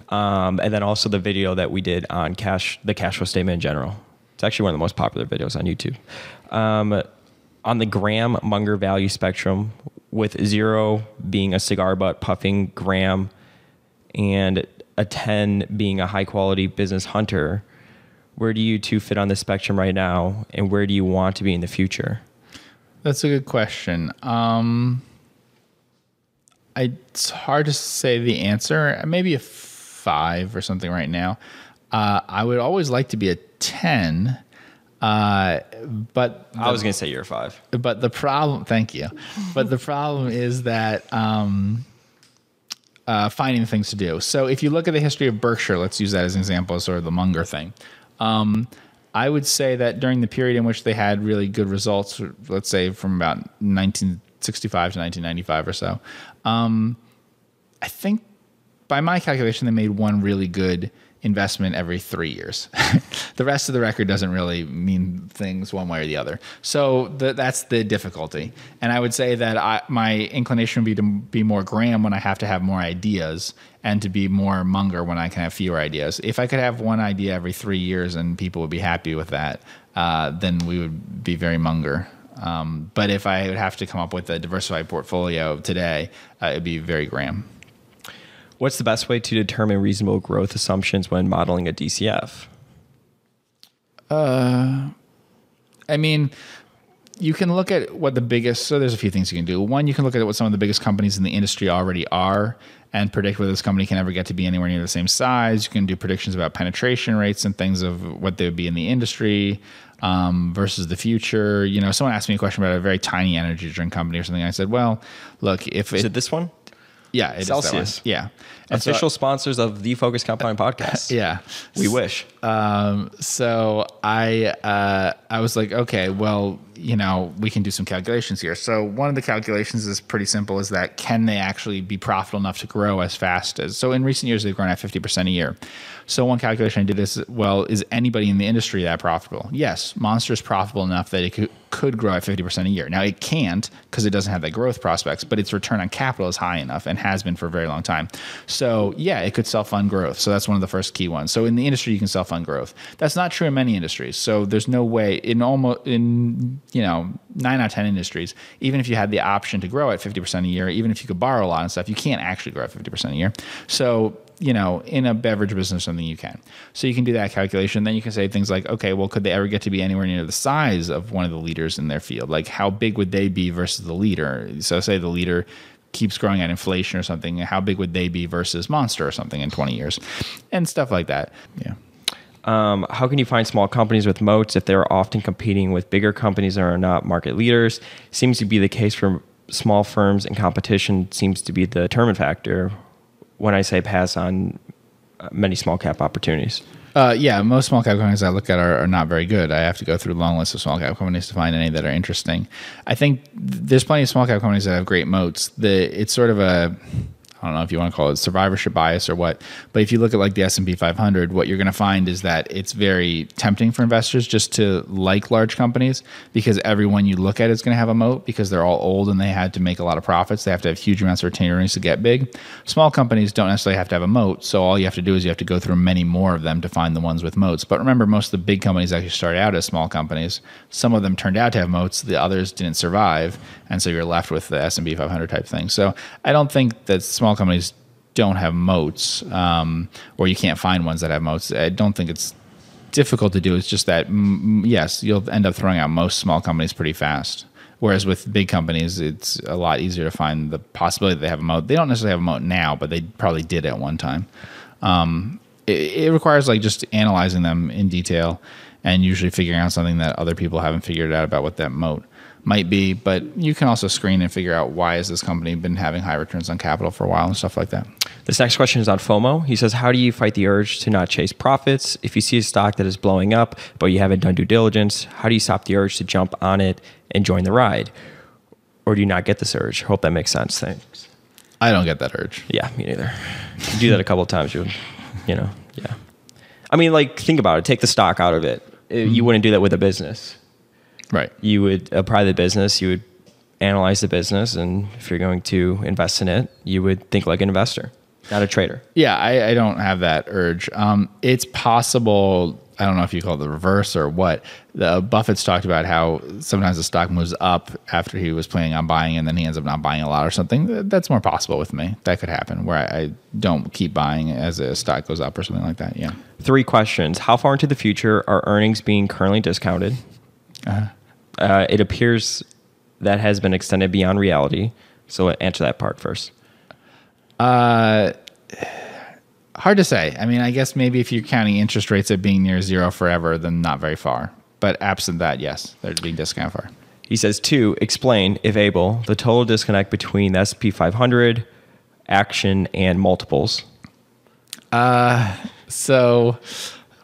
Speaker 1: um, and then also the video that we did on cash, the cash flow statement in general. It's actually one of the most popular videos on YouTube. Um, on the Graham Munger value spectrum, with zero being a cigar butt puffing Graham and a 10 being a high quality business hunter, where do you two fit on the spectrum right now, and where do you want to be in the future?
Speaker 2: That's a good question. Um, I, it's hard to say the answer. Maybe a five or something right now. Uh, I would always like to be a 10. Uh, but
Speaker 1: the, I was going to say you're five.
Speaker 2: But the problem, thank you. but the problem is that um, uh, finding things to do. So if you look at the history of Berkshire, let's use that as an example, sort of the Munger thing. Um, I would say that during the period in which they had really good results, let's say from about 1965 to 1995 or so, um, I think by my calculation, they made one really good investment every three years. the rest of the record doesn't really mean things one way or the other. So the, that's the difficulty. And I would say that I, my inclination would be to be more Graham when I have to have more ideas and to be more Munger when I can have fewer ideas. If I could have one idea every three years and people would be happy with that, uh, then we would be very Munger. Um, but if I would have to come up with a diversified portfolio today, uh, it'd be very Graham.
Speaker 1: What's the best way to determine reasonable growth assumptions when modeling a DCF?
Speaker 2: Uh, I mean, you can look at what the biggest. So there's a few things you can do. One, you can look at what some of the biggest companies in the industry already are, and predict whether this company can ever get to be anywhere near the same size. You can do predictions about penetration rates and things of what they would be in the industry um, versus the future. You know, someone asked me a question about a very tiny energy drink company or something. I said, well, look, if
Speaker 1: it, is it this one?
Speaker 2: Yeah, it
Speaker 1: Celsius.
Speaker 2: Yeah,
Speaker 1: and official so, sponsors of the Focus Compound podcast.
Speaker 2: Yeah,
Speaker 1: we wish.
Speaker 2: Um, so I uh, I was like, okay, well, you know, we can do some calculations here. So one of the calculations is pretty simple: is that can they actually be profitable enough to grow as fast as? So in recent years, they've grown at fifty percent a year. So one calculation I did is, well, is anybody in the industry that profitable? Yes, Monster is profitable enough that it could, could grow at 50% a year. Now it can't because it doesn't have that growth prospects, but its return on capital is high enough and has been for a very long time. So yeah, it could self-fund growth. So that's one of the first key ones. So in the industry, you can self-fund growth. That's not true in many industries. So there's no way in almost in you know nine out of ten industries, even if you had the option to grow at 50% a year, even if you could borrow a lot and stuff, you can't actually grow at 50% a year. So you know, in a beverage business, something you can. So you can do that calculation. Then you can say things like, okay, well, could they ever get to be anywhere near the size of one of the leaders in their field? Like, how big would they be versus the leader? So, say the leader keeps growing at inflation or something, how big would they be versus Monster or something in 20 years? And stuff like that. Yeah.
Speaker 1: Um, how can you find small companies with moats if they're often competing with bigger companies that are not market leaders? Seems to be the case for small firms, and competition seems to be the determinant factor when I say pass on uh, many small cap opportunities?
Speaker 2: Uh, yeah, most small cap companies I look at are, are, not very good. I have to go through a long list of small cap companies to find any that are interesting. I think there's plenty of small cap companies that have great moats. The it's sort of a I don't know if you want to call it survivorship bias or what, but if you look at like the S&P 500, what you're going to find is that it's very tempting for investors just to like large companies because everyone you look at is going to have a moat because they're all old and they had to make a lot of profits. They have to have huge amounts of retained earnings to get big. Small companies don't necessarily have to have a moat, so all you have to do is you have to go through many more of them to find the ones with moats. But remember, most of the big companies actually started out as small companies. Some of them turned out to have moats, the others didn't survive, and so you're left with the S&P 500 type thing. So I don't think that small companies don't have moats, um, or you can't find ones that have moats. I don't think it's difficult to do. It's just that yes, you'll end up throwing out most small companies pretty fast. Whereas with big companies, it's a lot easier to find the possibility that they have a moat. They don't necessarily have a moat now, but they probably did at one time. Um, it, it requires like just analyzing them in detail and usually figuring out something that other people haven't figured out about what that moat might be. But you can also screen and figure out why has this company been having high returns on capital for a while and stuff like that.
Speaker 1: This next question is on FOMO. He says, How do you fight the urge to not chase profits? If you see a stock that is blowing up, but you haven't done due diligence, how do you stop the urge to jump on it and join the ride? Or do you not get this urge? Hope that makes sense. Thanks.
Speaker 2: I don't get that urge.
Speaker 1: Yeah, me neither. You do that a couple of times, you would, you know, yeah. I mean, like, think about it. Take the stock out of it. You wouldn't do that with a business.
Speaker 2: Right.
Speaker 1: You would, a private business, you would analyze the business. And if you're going to invest in it, you would think like an investor, not a trader.
Speaker 2: Yeah, I, I don't have that urge. Um, it's possible. I don't know if you call it the reverse or what. The Buffett's talked about how sometimes the stock moves up after he was planning on buying, and then he ends up not buying a lot or something. That's more possible with me. That could happen where I, I don't keep buying as a stock goes up or something like that. Yeah.
Speaker 1: Three questions. How far into the future are earnings being currently discounted? Uh, it appears that has been extended beyond reality. So answer that part first.
Speaker 2: Hard to say. I mean, I guess maybe if you're counting interest rates at being near zero forever, then not very far. But absent that, yes, they're being discounted far.
Speaker 1: He says, two, explain, if able, the total disconnect between the SP 500, action, and multiples.
Speaker 2: So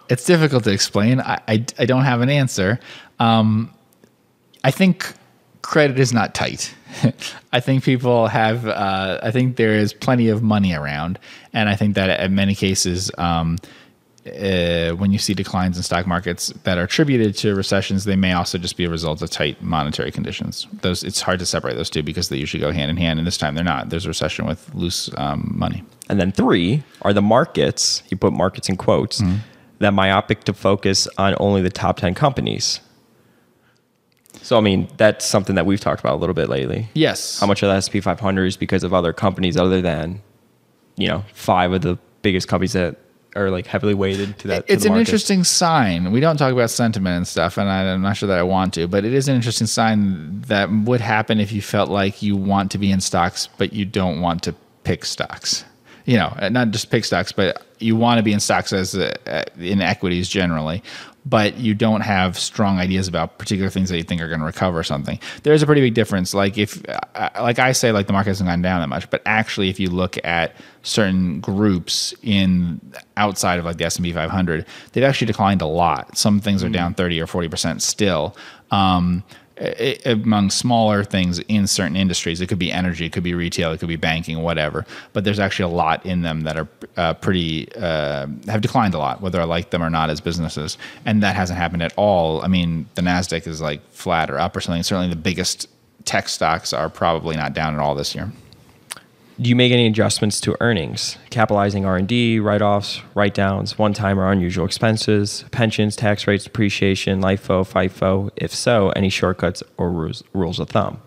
Speaker 2: it's difficult to explain. I, I, I don't have an answer. Um, I think credit is not tight. I think people have, uh, I think there is plenty of money around. And I think that in many cases, um, uh, when you see declines in stock markets that are attributed to recessions, they may also just be a result of tight monetary conditions. Those it's hard to separate those two because they usually go hand in hand, and this time they're not. There's a recession with loose um, money.
Speaker 1: And then three are the markets, You put markets in quotes, that myopic to focus on only the top 10 companies. So, I mean, that's something that we've talked about a little bit lately.
Speaker 2: Yes.
Speaker 1: How much of the SP 500 is because of other companies other than, you know, five of the biggest companies that are like heavily weighted to that. to
Speaker 2: it's an
Speaker 1: market.
Speaker 2: interesting sign. We don't talk about sentiment and stuff, and I'm not sure that I want to, but it is an interesting sign that would happen if you felt like you want to be in stocks, but you don't want to pick stocks. You know, not just pick stocks, but you want to be in stocks as uh, in equities generally, but you don't have strong ideas about particular things that you think are going to recover or something. There's a pretty big difference. Like if, uh, like I say, like the market hasn't gone down that much, but actually, if you look at certain groups in outside of like the S&P 500, they've actually declined a lot. Some things are down 30 or 40 percent still. Um, i- among smaller things in certain industries. It could be energy, it could be retail, it could be banking, whatever. But there's actually a lot in them that are uh, pretty uh, have declined a lot, whether I like them or not as businesses. And that hasn't happened at all. I mean, the Nasdaq is like flat or up or something. Certainly, the biggest tech stocks are probably not down at all this year.
Speaker 1: Do you make any adjustments to earnings, capitalizing R&D, write-offs, write-downs, one-time or unusual expenses, pensions, tax rates, depreciation, LIFO, FIFO? If so, any shortcuts or rules, rules of thumb?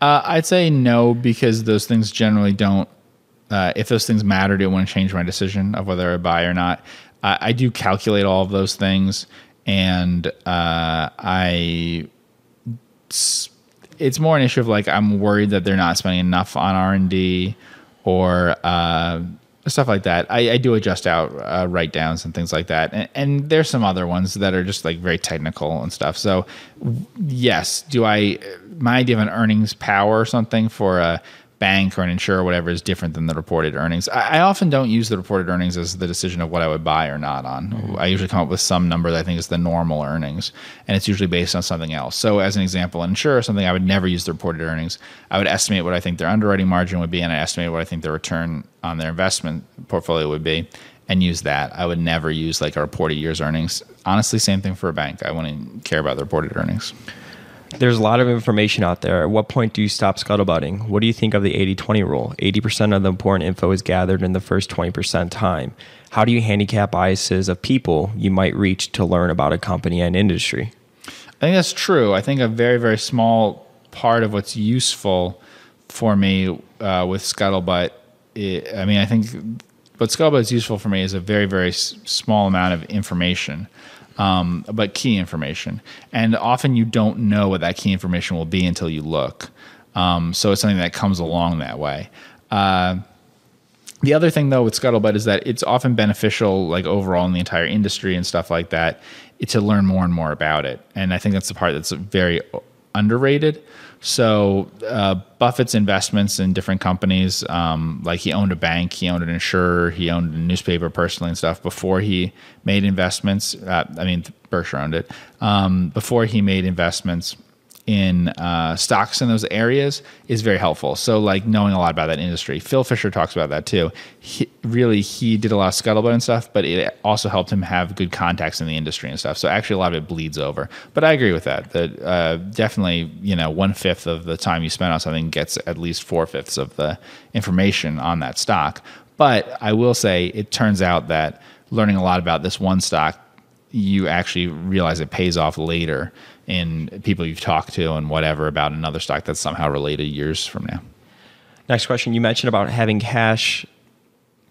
Speaker 2: Uh, I'd say no because those things generally don't. Uh, if those things mattered, it wouldn't change my decision of whether I buy or not. I, I do calculate all of those things, and uh, I. it's more an issue of like I'm worried that they're not spending enough on R and D or uh, stuff like that. I, I do adjust out uh, write downs and things like that, and, and there's some other ones that are just like very technical and stuff. So yes, do I? My idea of an earnings power or something for a bank or an insurer or whatever is different than the reported earnings. I, I, often don't use the reported earnings as the decision of what I would buy or not on. Mm-hmm. I usually come up with some number that I think is the normal earnings, and it's usually based on something else. So, as an example, an insurer, something I would never use the reported earnings. I would estimate what I think their underwriting margin would be, and I estimate what I think their return on their investment portfolio would be, and use that. I would never use like a reported year's earnings. Honestly, same thing for a bank. I wouldn't care about the reported earnings.
Speaker 1: There's a lot of information out there. At what point do you stop scuttlebutting? What do you think of the 80 20 rule? 80% of the important info is gathered in the first 20% time. How do you handicap biases of people you might reach to learn about a company and industry?
Speaker 2: I think that's true. I think a very, very small part of what's useful for me uh, with Scuttlebutt, it, I mean, I think what Scuttlebutt is useful for me is a very, very s- small amount of information um, but key information. And often you don't know what that key information will be until you look. Um, so it's something that comes along that way. Uh, the other thing though with Scuttlebutt is that it's often beneficial, like overall in the entire industry and stuff like that, to learn more and more about it. And I think that's the part that's very underrated. So uh, Buffett's investments in different companies, um, like he owned a bank, he owned an insurer, he owned a newspaper personally and stuff. Before he made investments, uh, I mean Berkshire owned it. Um, before he made investments, in uh, stocks in those areas is very helpful. So, like knowing a lot about that industry. Phil Fisher talks about that too. He, really, he did a lot of scuttlebutt and stuff, but it also helped him have good contacts in the industry and stuff. So, actually, a lot of it bleeds over. But I agree with that. That uh, definitely, you know, one fifth of the time you spend on something gets at least four fifths of the information on that stock. But I will say, it turns out that learning a lot about this one stock, you actually realize it pays off later in people you've talked to and whatever about another stock that's somehow related years from now.
Speaker 1: Next question. You mentioned about having cash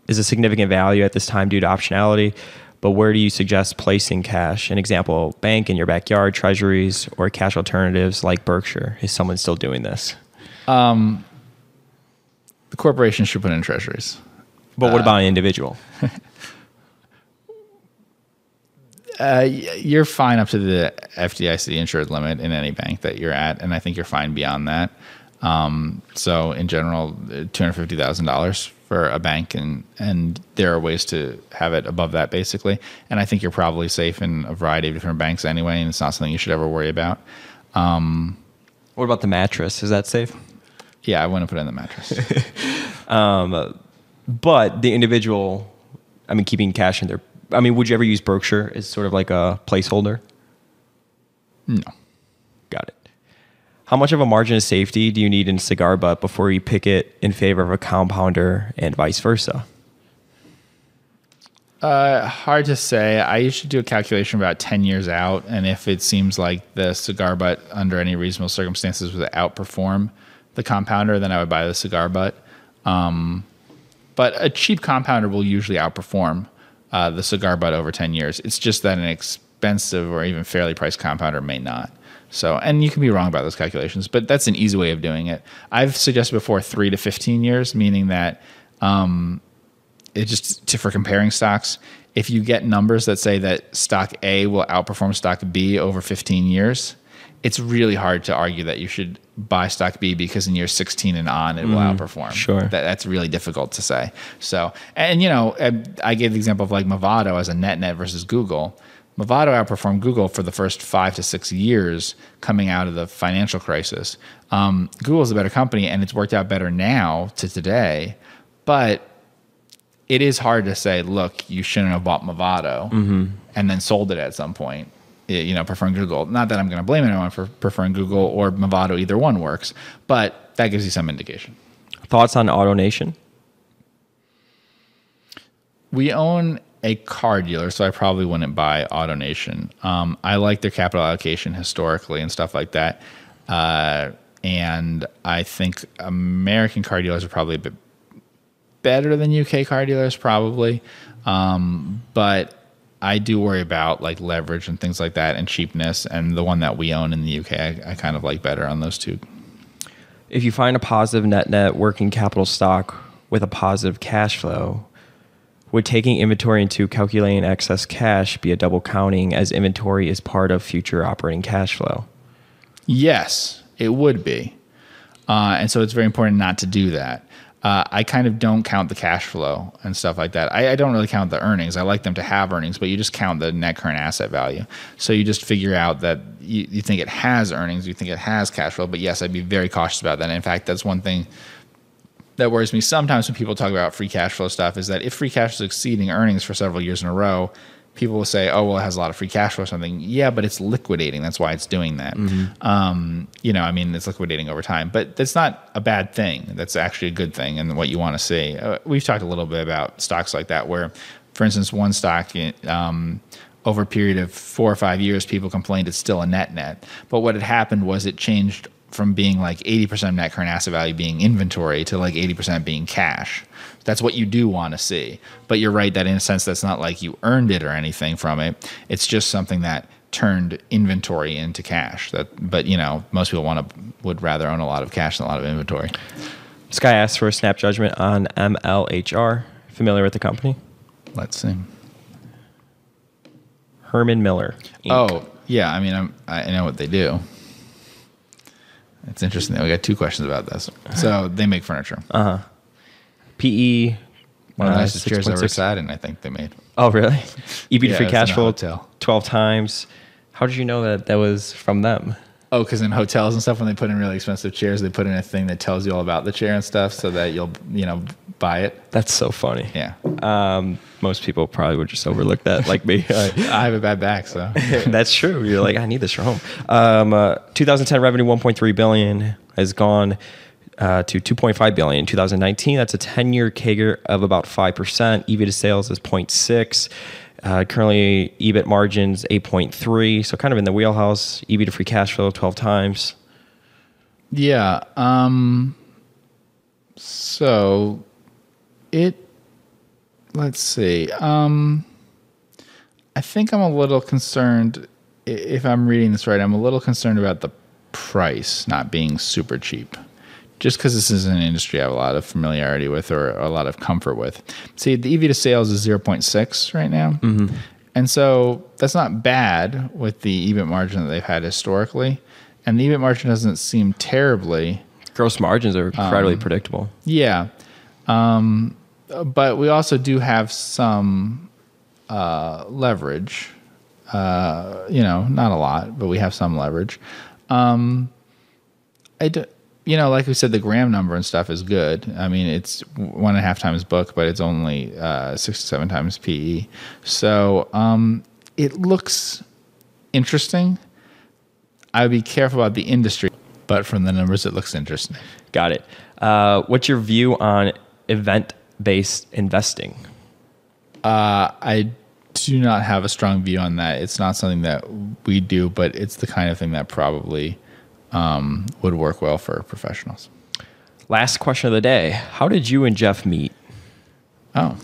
Speaker 1: is a significant value at this time due to optionality, but where do you suggest placing cash? An example, bank in your backyard, treasuries, or cash alternatives like Berkshire. Is someone still doing this? Um,
Speaker 2: the corporation should put in treasuries.
Speaker 1: But what uh, about an individual?
Speaker 2: Uh, you're fine up to the FDIC insured limit in any bank that you're at, and I think you're fine beyond that. Um, so in general, two hundred fifty thousand dollars for a bank, and and there are ways to have it above that basically. And I think you're probably safe in a variety of different banks anyway, and it's not something you should ever worry about. Um,
Speaker 1: what about the mattress? Is that safe?
Speaker 2: Yeah, I wouldn't put it in the mattress.
Speaker 1: um, but the individual, I mean, keeping cash in their I mean, would you ever use Berkshire as sort of like a placeholder?
Speaker 2: No.
Speaker 1: Got it. How much of a margin of safety do you need in cigar butt before you pick it in favor of a compounder and vice versa?
Speaker 2: Uh, hard to say. I usually do a calculation about 10 years out. And if it seems like the cigar butt under any reasonable circumstances would outperform the compounder, then I would buy the cigar butt. Um, but a cheap compounder will usually outperform uh, the cigar butt over 10 years. It's just that an expensive or even fairly priced compounder may not. So, and you can be wrong about those calculations, but that's an easy way of doing it. I've suggested before three to 15 years, meaning that um, it just to, for comparing stocks, if you get numbers that say that stock A will outperform stock B over 15 years, it's really hard to argue that you should buy stock B because in year 16 and on it will mm, outperform.
Speaker 1: Sure.
Speaker 2: That, that's really difficult to say. So, and you know, I gave the example of like Movado as a net net versus Google. Movado outperformed Google for the first five to six years coming out of the financial crisis. Um, Google is a better company and it's worked out better now to today, but it is hard to say, look, you shouldn't have bought Movado mm-hmm. and then sold it at some point you know, preferring Google. Not that I'm going to blame anyone for preferring Google or Movado. Either one works, but that gives you some indication.
Speaker 1: Thoughts on AutoNation?
Speaker 2: We own a car dealer, so I probably wouldn't buy AutoNation. Um, I like their capital allocation historically and stuff like that. Uh, and I think American car dealers are probably a bit better than UK car dealers, probably. Um, but I do worry about like leverage and things like that and cheapness. And the one that we own in the UK, I, I kind of like better on those two.
Speaker 1: If you find a positive net net working capital stock with a positive cash flow, would taking inventory into calculating excess cash be a double counting as inventory is part of future operating cash flow?
Speaker 2: Yes, it would be. uh, and so it's very important not to do that. Uh, I kind of don't count the cash flow and stuff like that. I, I, don't really count the earnings. I like them to have earnings, but you just count the net current asset value. So you just figure out that you, you think it has earnings, you think it has cash flow. But yes, I'd be very cautious about that. And in fact, that's one thing that worries me sometimes when people talk about free cash flow stuff is that if free cash is exceeding earnings for several years in a row, people will say, "Oh, well, it has a lot of free cash flow or something." Yeah, but it's liquidating. That's why it's doing that. Mm-hmm. Um, you know, I mean, it's liquidating over time, but that's not a bad thing. That's actually a good thing, and what you want to see. Uh, we've talked a little bit about stocks like that, where, for instance, one stock. Um, over a period of four or five years, people complained it's still a net net. But what had happened was it changed from being like 80% of net current asset value being inventory to like 80% being cash. That's what you do want to see. But you're right that in a sense that's not like you earned it or anything from it. It's just something that turned inventory into cash. That but you know, most people want to would rather own a lot of cash than a lot of inventory.
Speaker 1: This guy asked for a snap judgment on MLHR. Familiar with the company?
Speaker 2: Let's see.
Speaker 1: Herman Miller.
Speaker 2: Inc. Oh, yeah, I mean I'm, I know what they do. It's interesting. We got two questions about this. So they make furniture.
Speaker 1: Uh huh. PE.
Speaker 2: One of the uh, nicest chairs I've ever sat in. I think they made.
Speaker 1: Oh really? EV to free cash flow twelve times. How did you know that that was from them?
Speaker 2: Oh, because in hotels and stuff, when they put in really expensive chairs, they put in a thing that tells you all about the chair and stuff, so that you'll you know buy it.
Speaker 1: That's so funny.
Speaker 2: Yeah.
Speaker 1: Um, most people probably would just overlook that, like me.
Speaker 2: I have a bad back, so
Speaker 1: that's true. You're like, I need this for home. Um, uh, 2010 revenue 1.3 billion has gone uh, to 2.5 billion in 2019. That's a 10-year CAGR of about five percent. EV to sales is 0.6. Uh, currently, EBIT margins 8.3, so kind of in the wheelhouse. EV to free cash flow 12 times.
Speaker 2: Yeah. Um, so it let's see. Um, I think I'm a little concerned. If I'm reading this right, I'm a little concerned about the price not being super cheap. Just because this is an industry I have a lot of familiarity with or a lot of comfort with. See, the EV to sales is 0.6 right now. Mm-hmm. And so that's not bad with the EBIT margin that they've had historically. And the EBIT margin doesn't seem terribly.
Speaker 1: Gross margins are incredibly um, predictable.
Speaker 2: Yeah. Um, but we also do have some uh, leverage. Uh, you know, not a lot, but we have some leverage. Um, I do, you know, like we said, the Graham number and stuff is good. I mean, it's one and a half times book, but it's only uh, six to seven times PE. So um, it looks interesting. I would be careful about the industry, but from the numbers, it looks interesting.
Speaker 1: Got it. Uh, what's your view on event based investing?
Speaker 2: Uh, I do not have a strong view on that. It's not something that we do, but it's the kind of thing that probably um, would work well for professionals.
Speaker 1: Last question of the day How did you and Geoff meet?
Speaker 2: Oh.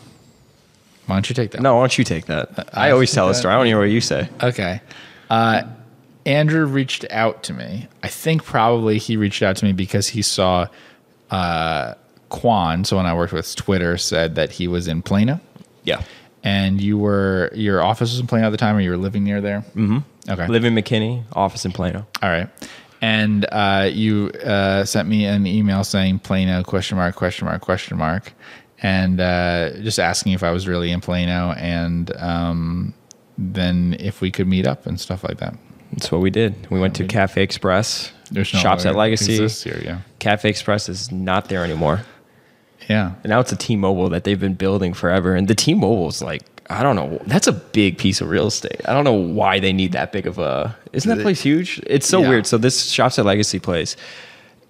Speaker 2: Why don't you take that?
Speaker 1: No, why don't you take that? I, I always tell a story. I don't hear what you say.
Speaker 2: Okay. Uh, Andrew reached out to me. I think probably he reached out to me because he saw uh, Quan, someone I worked with, Twitter said that he was in Plano.
Speaker 1: Yeah.
Speaker 2: And you were your office was in Plano at the time, or you were living near there.
Speaker 1: Mm-hmm. Okay. Live in McKinney, office in Plano.
Speaker 2: All right. And uh, you uh, sent me an email saying Plano question mark question mark question mark, and uh, just asking if I was really in Plano, and um, then if we could meet up and stuff like that.
Speaker 1: That's what we did. We went to Cafe Express. There's no shops at Legacy.
Speaker 2: Here, yeah.
Speaker 1: Cafe Express is not there anymore.
Speaker 2: Yeah.
Speaker 1: And now it's a T-Mobile that they've been building forever. And the T-Mobile is like, I don't know. That's a big piece of real estate. I don't know why they need that big of a. Isn't that place huge? It's so yeah. weird. So this Shops at Legacy place,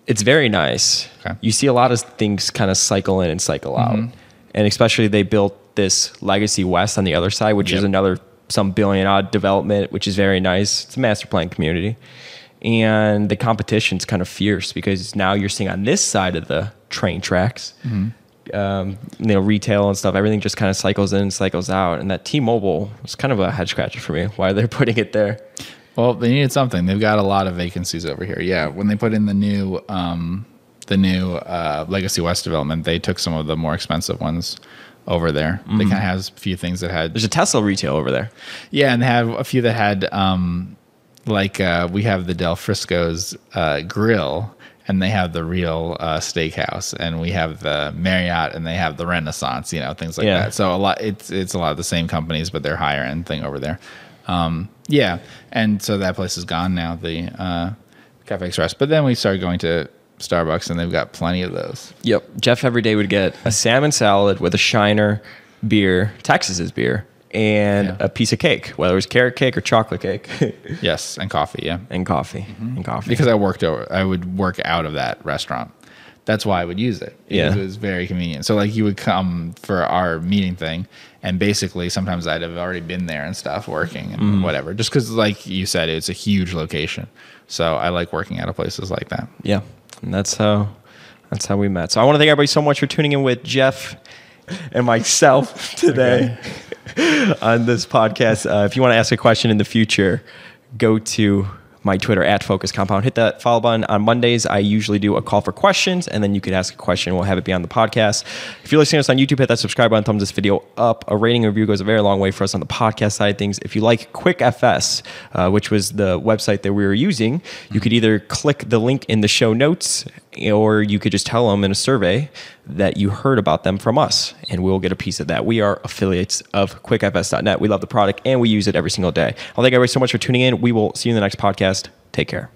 Speaker 1: it's very nice. Okay. You see a lot of things kind of cycle in and cycle mm-hmm. out, and especially they built this Legacy West on the other side, which yep. is another some billion odd development, which is very nice. It's a master plan community, and the competition's kind of fierce because now you're seeing on this side of the train tracks. Mm-hmm. Um, you know, retail and stuff, everything just kind of cycles in, cycles out. And that T-Mobile was kind of a head scratcher for me. Why they're putting it there?
Speaker 2: Well, they needed something. They've got a lot of vacancies over here. Yeah, when they put in the new, um, the new uh, Legacy West development, they took some of the more expensive ones over there. Mm-hmm. They kind of has a few things that had.
Speaker 1: There's a Tesla retail over there.
Speaker 2: Yeah, and they have a few that had, um, like uh, we have the Del Frisco's uh, grill and they have the real uh, steakhouse, and we have the Marriott, and they have the Renaissance, you know, things like
Speaker 1: Yeah.
Speaker 2: that. So a lot, it's it's a lot of the same companies, but they're higher end thing over there. Um, yeah, and so that place is gone now, the uh, Cafe Express. But then we started going to Starbucks, and they've got plenty of those.
Speaker 1: Yep. Geoff every day would get a salmon salad with a Shiner beer, Texas's beer, and
Speaker 2: Yeah.
Speaker 1: a piece of cake, whether it was carrot cake or chocolate cake,
Speaker 2: Yes, and coffee. Yeah,
Speaker 1: and coffee. And coffee.
Speaker 2: because I worked over, I would work out of that restaurant. That's why I would use it.
Speaker 1: Yeah.
Speaker 2: it was very convenient. So like you would come for our meeting thing, and basically sometimes I'd have already been there and stuff working and
Speaker 1: Mm-hmm.
Speaker 2: whatever. Just because, like you said, it's a huge location. So I like working out of places like that.
Speaker 1: Yeah, and that's how that's how we met. So I want to thank everybody so much for tuning in with Geoff and myself today on this podcast. Uh, if you want to ask a question in the future, go to my Twitter at Focus Compound. Hit that follow button. On Mondays, I usually do a call for questions, and then you could ask a question. We'll have it be on the podcast. If you're listening to us on YouTube, hit that subscribe button, thumbs this video up. A rating review goes a very long way for us on the podcast side things. If you like Quick FS, uh, which was the website that we were using, you could either click the link in the show notes or you could just tell them in a survey that you heard about them from us and we'll get a piece of that. We are affiliates of quickfs.net. We love the product and we use it every single day. I'll thank everybody so much for tuning in. We will see you in the next podcast. Take care.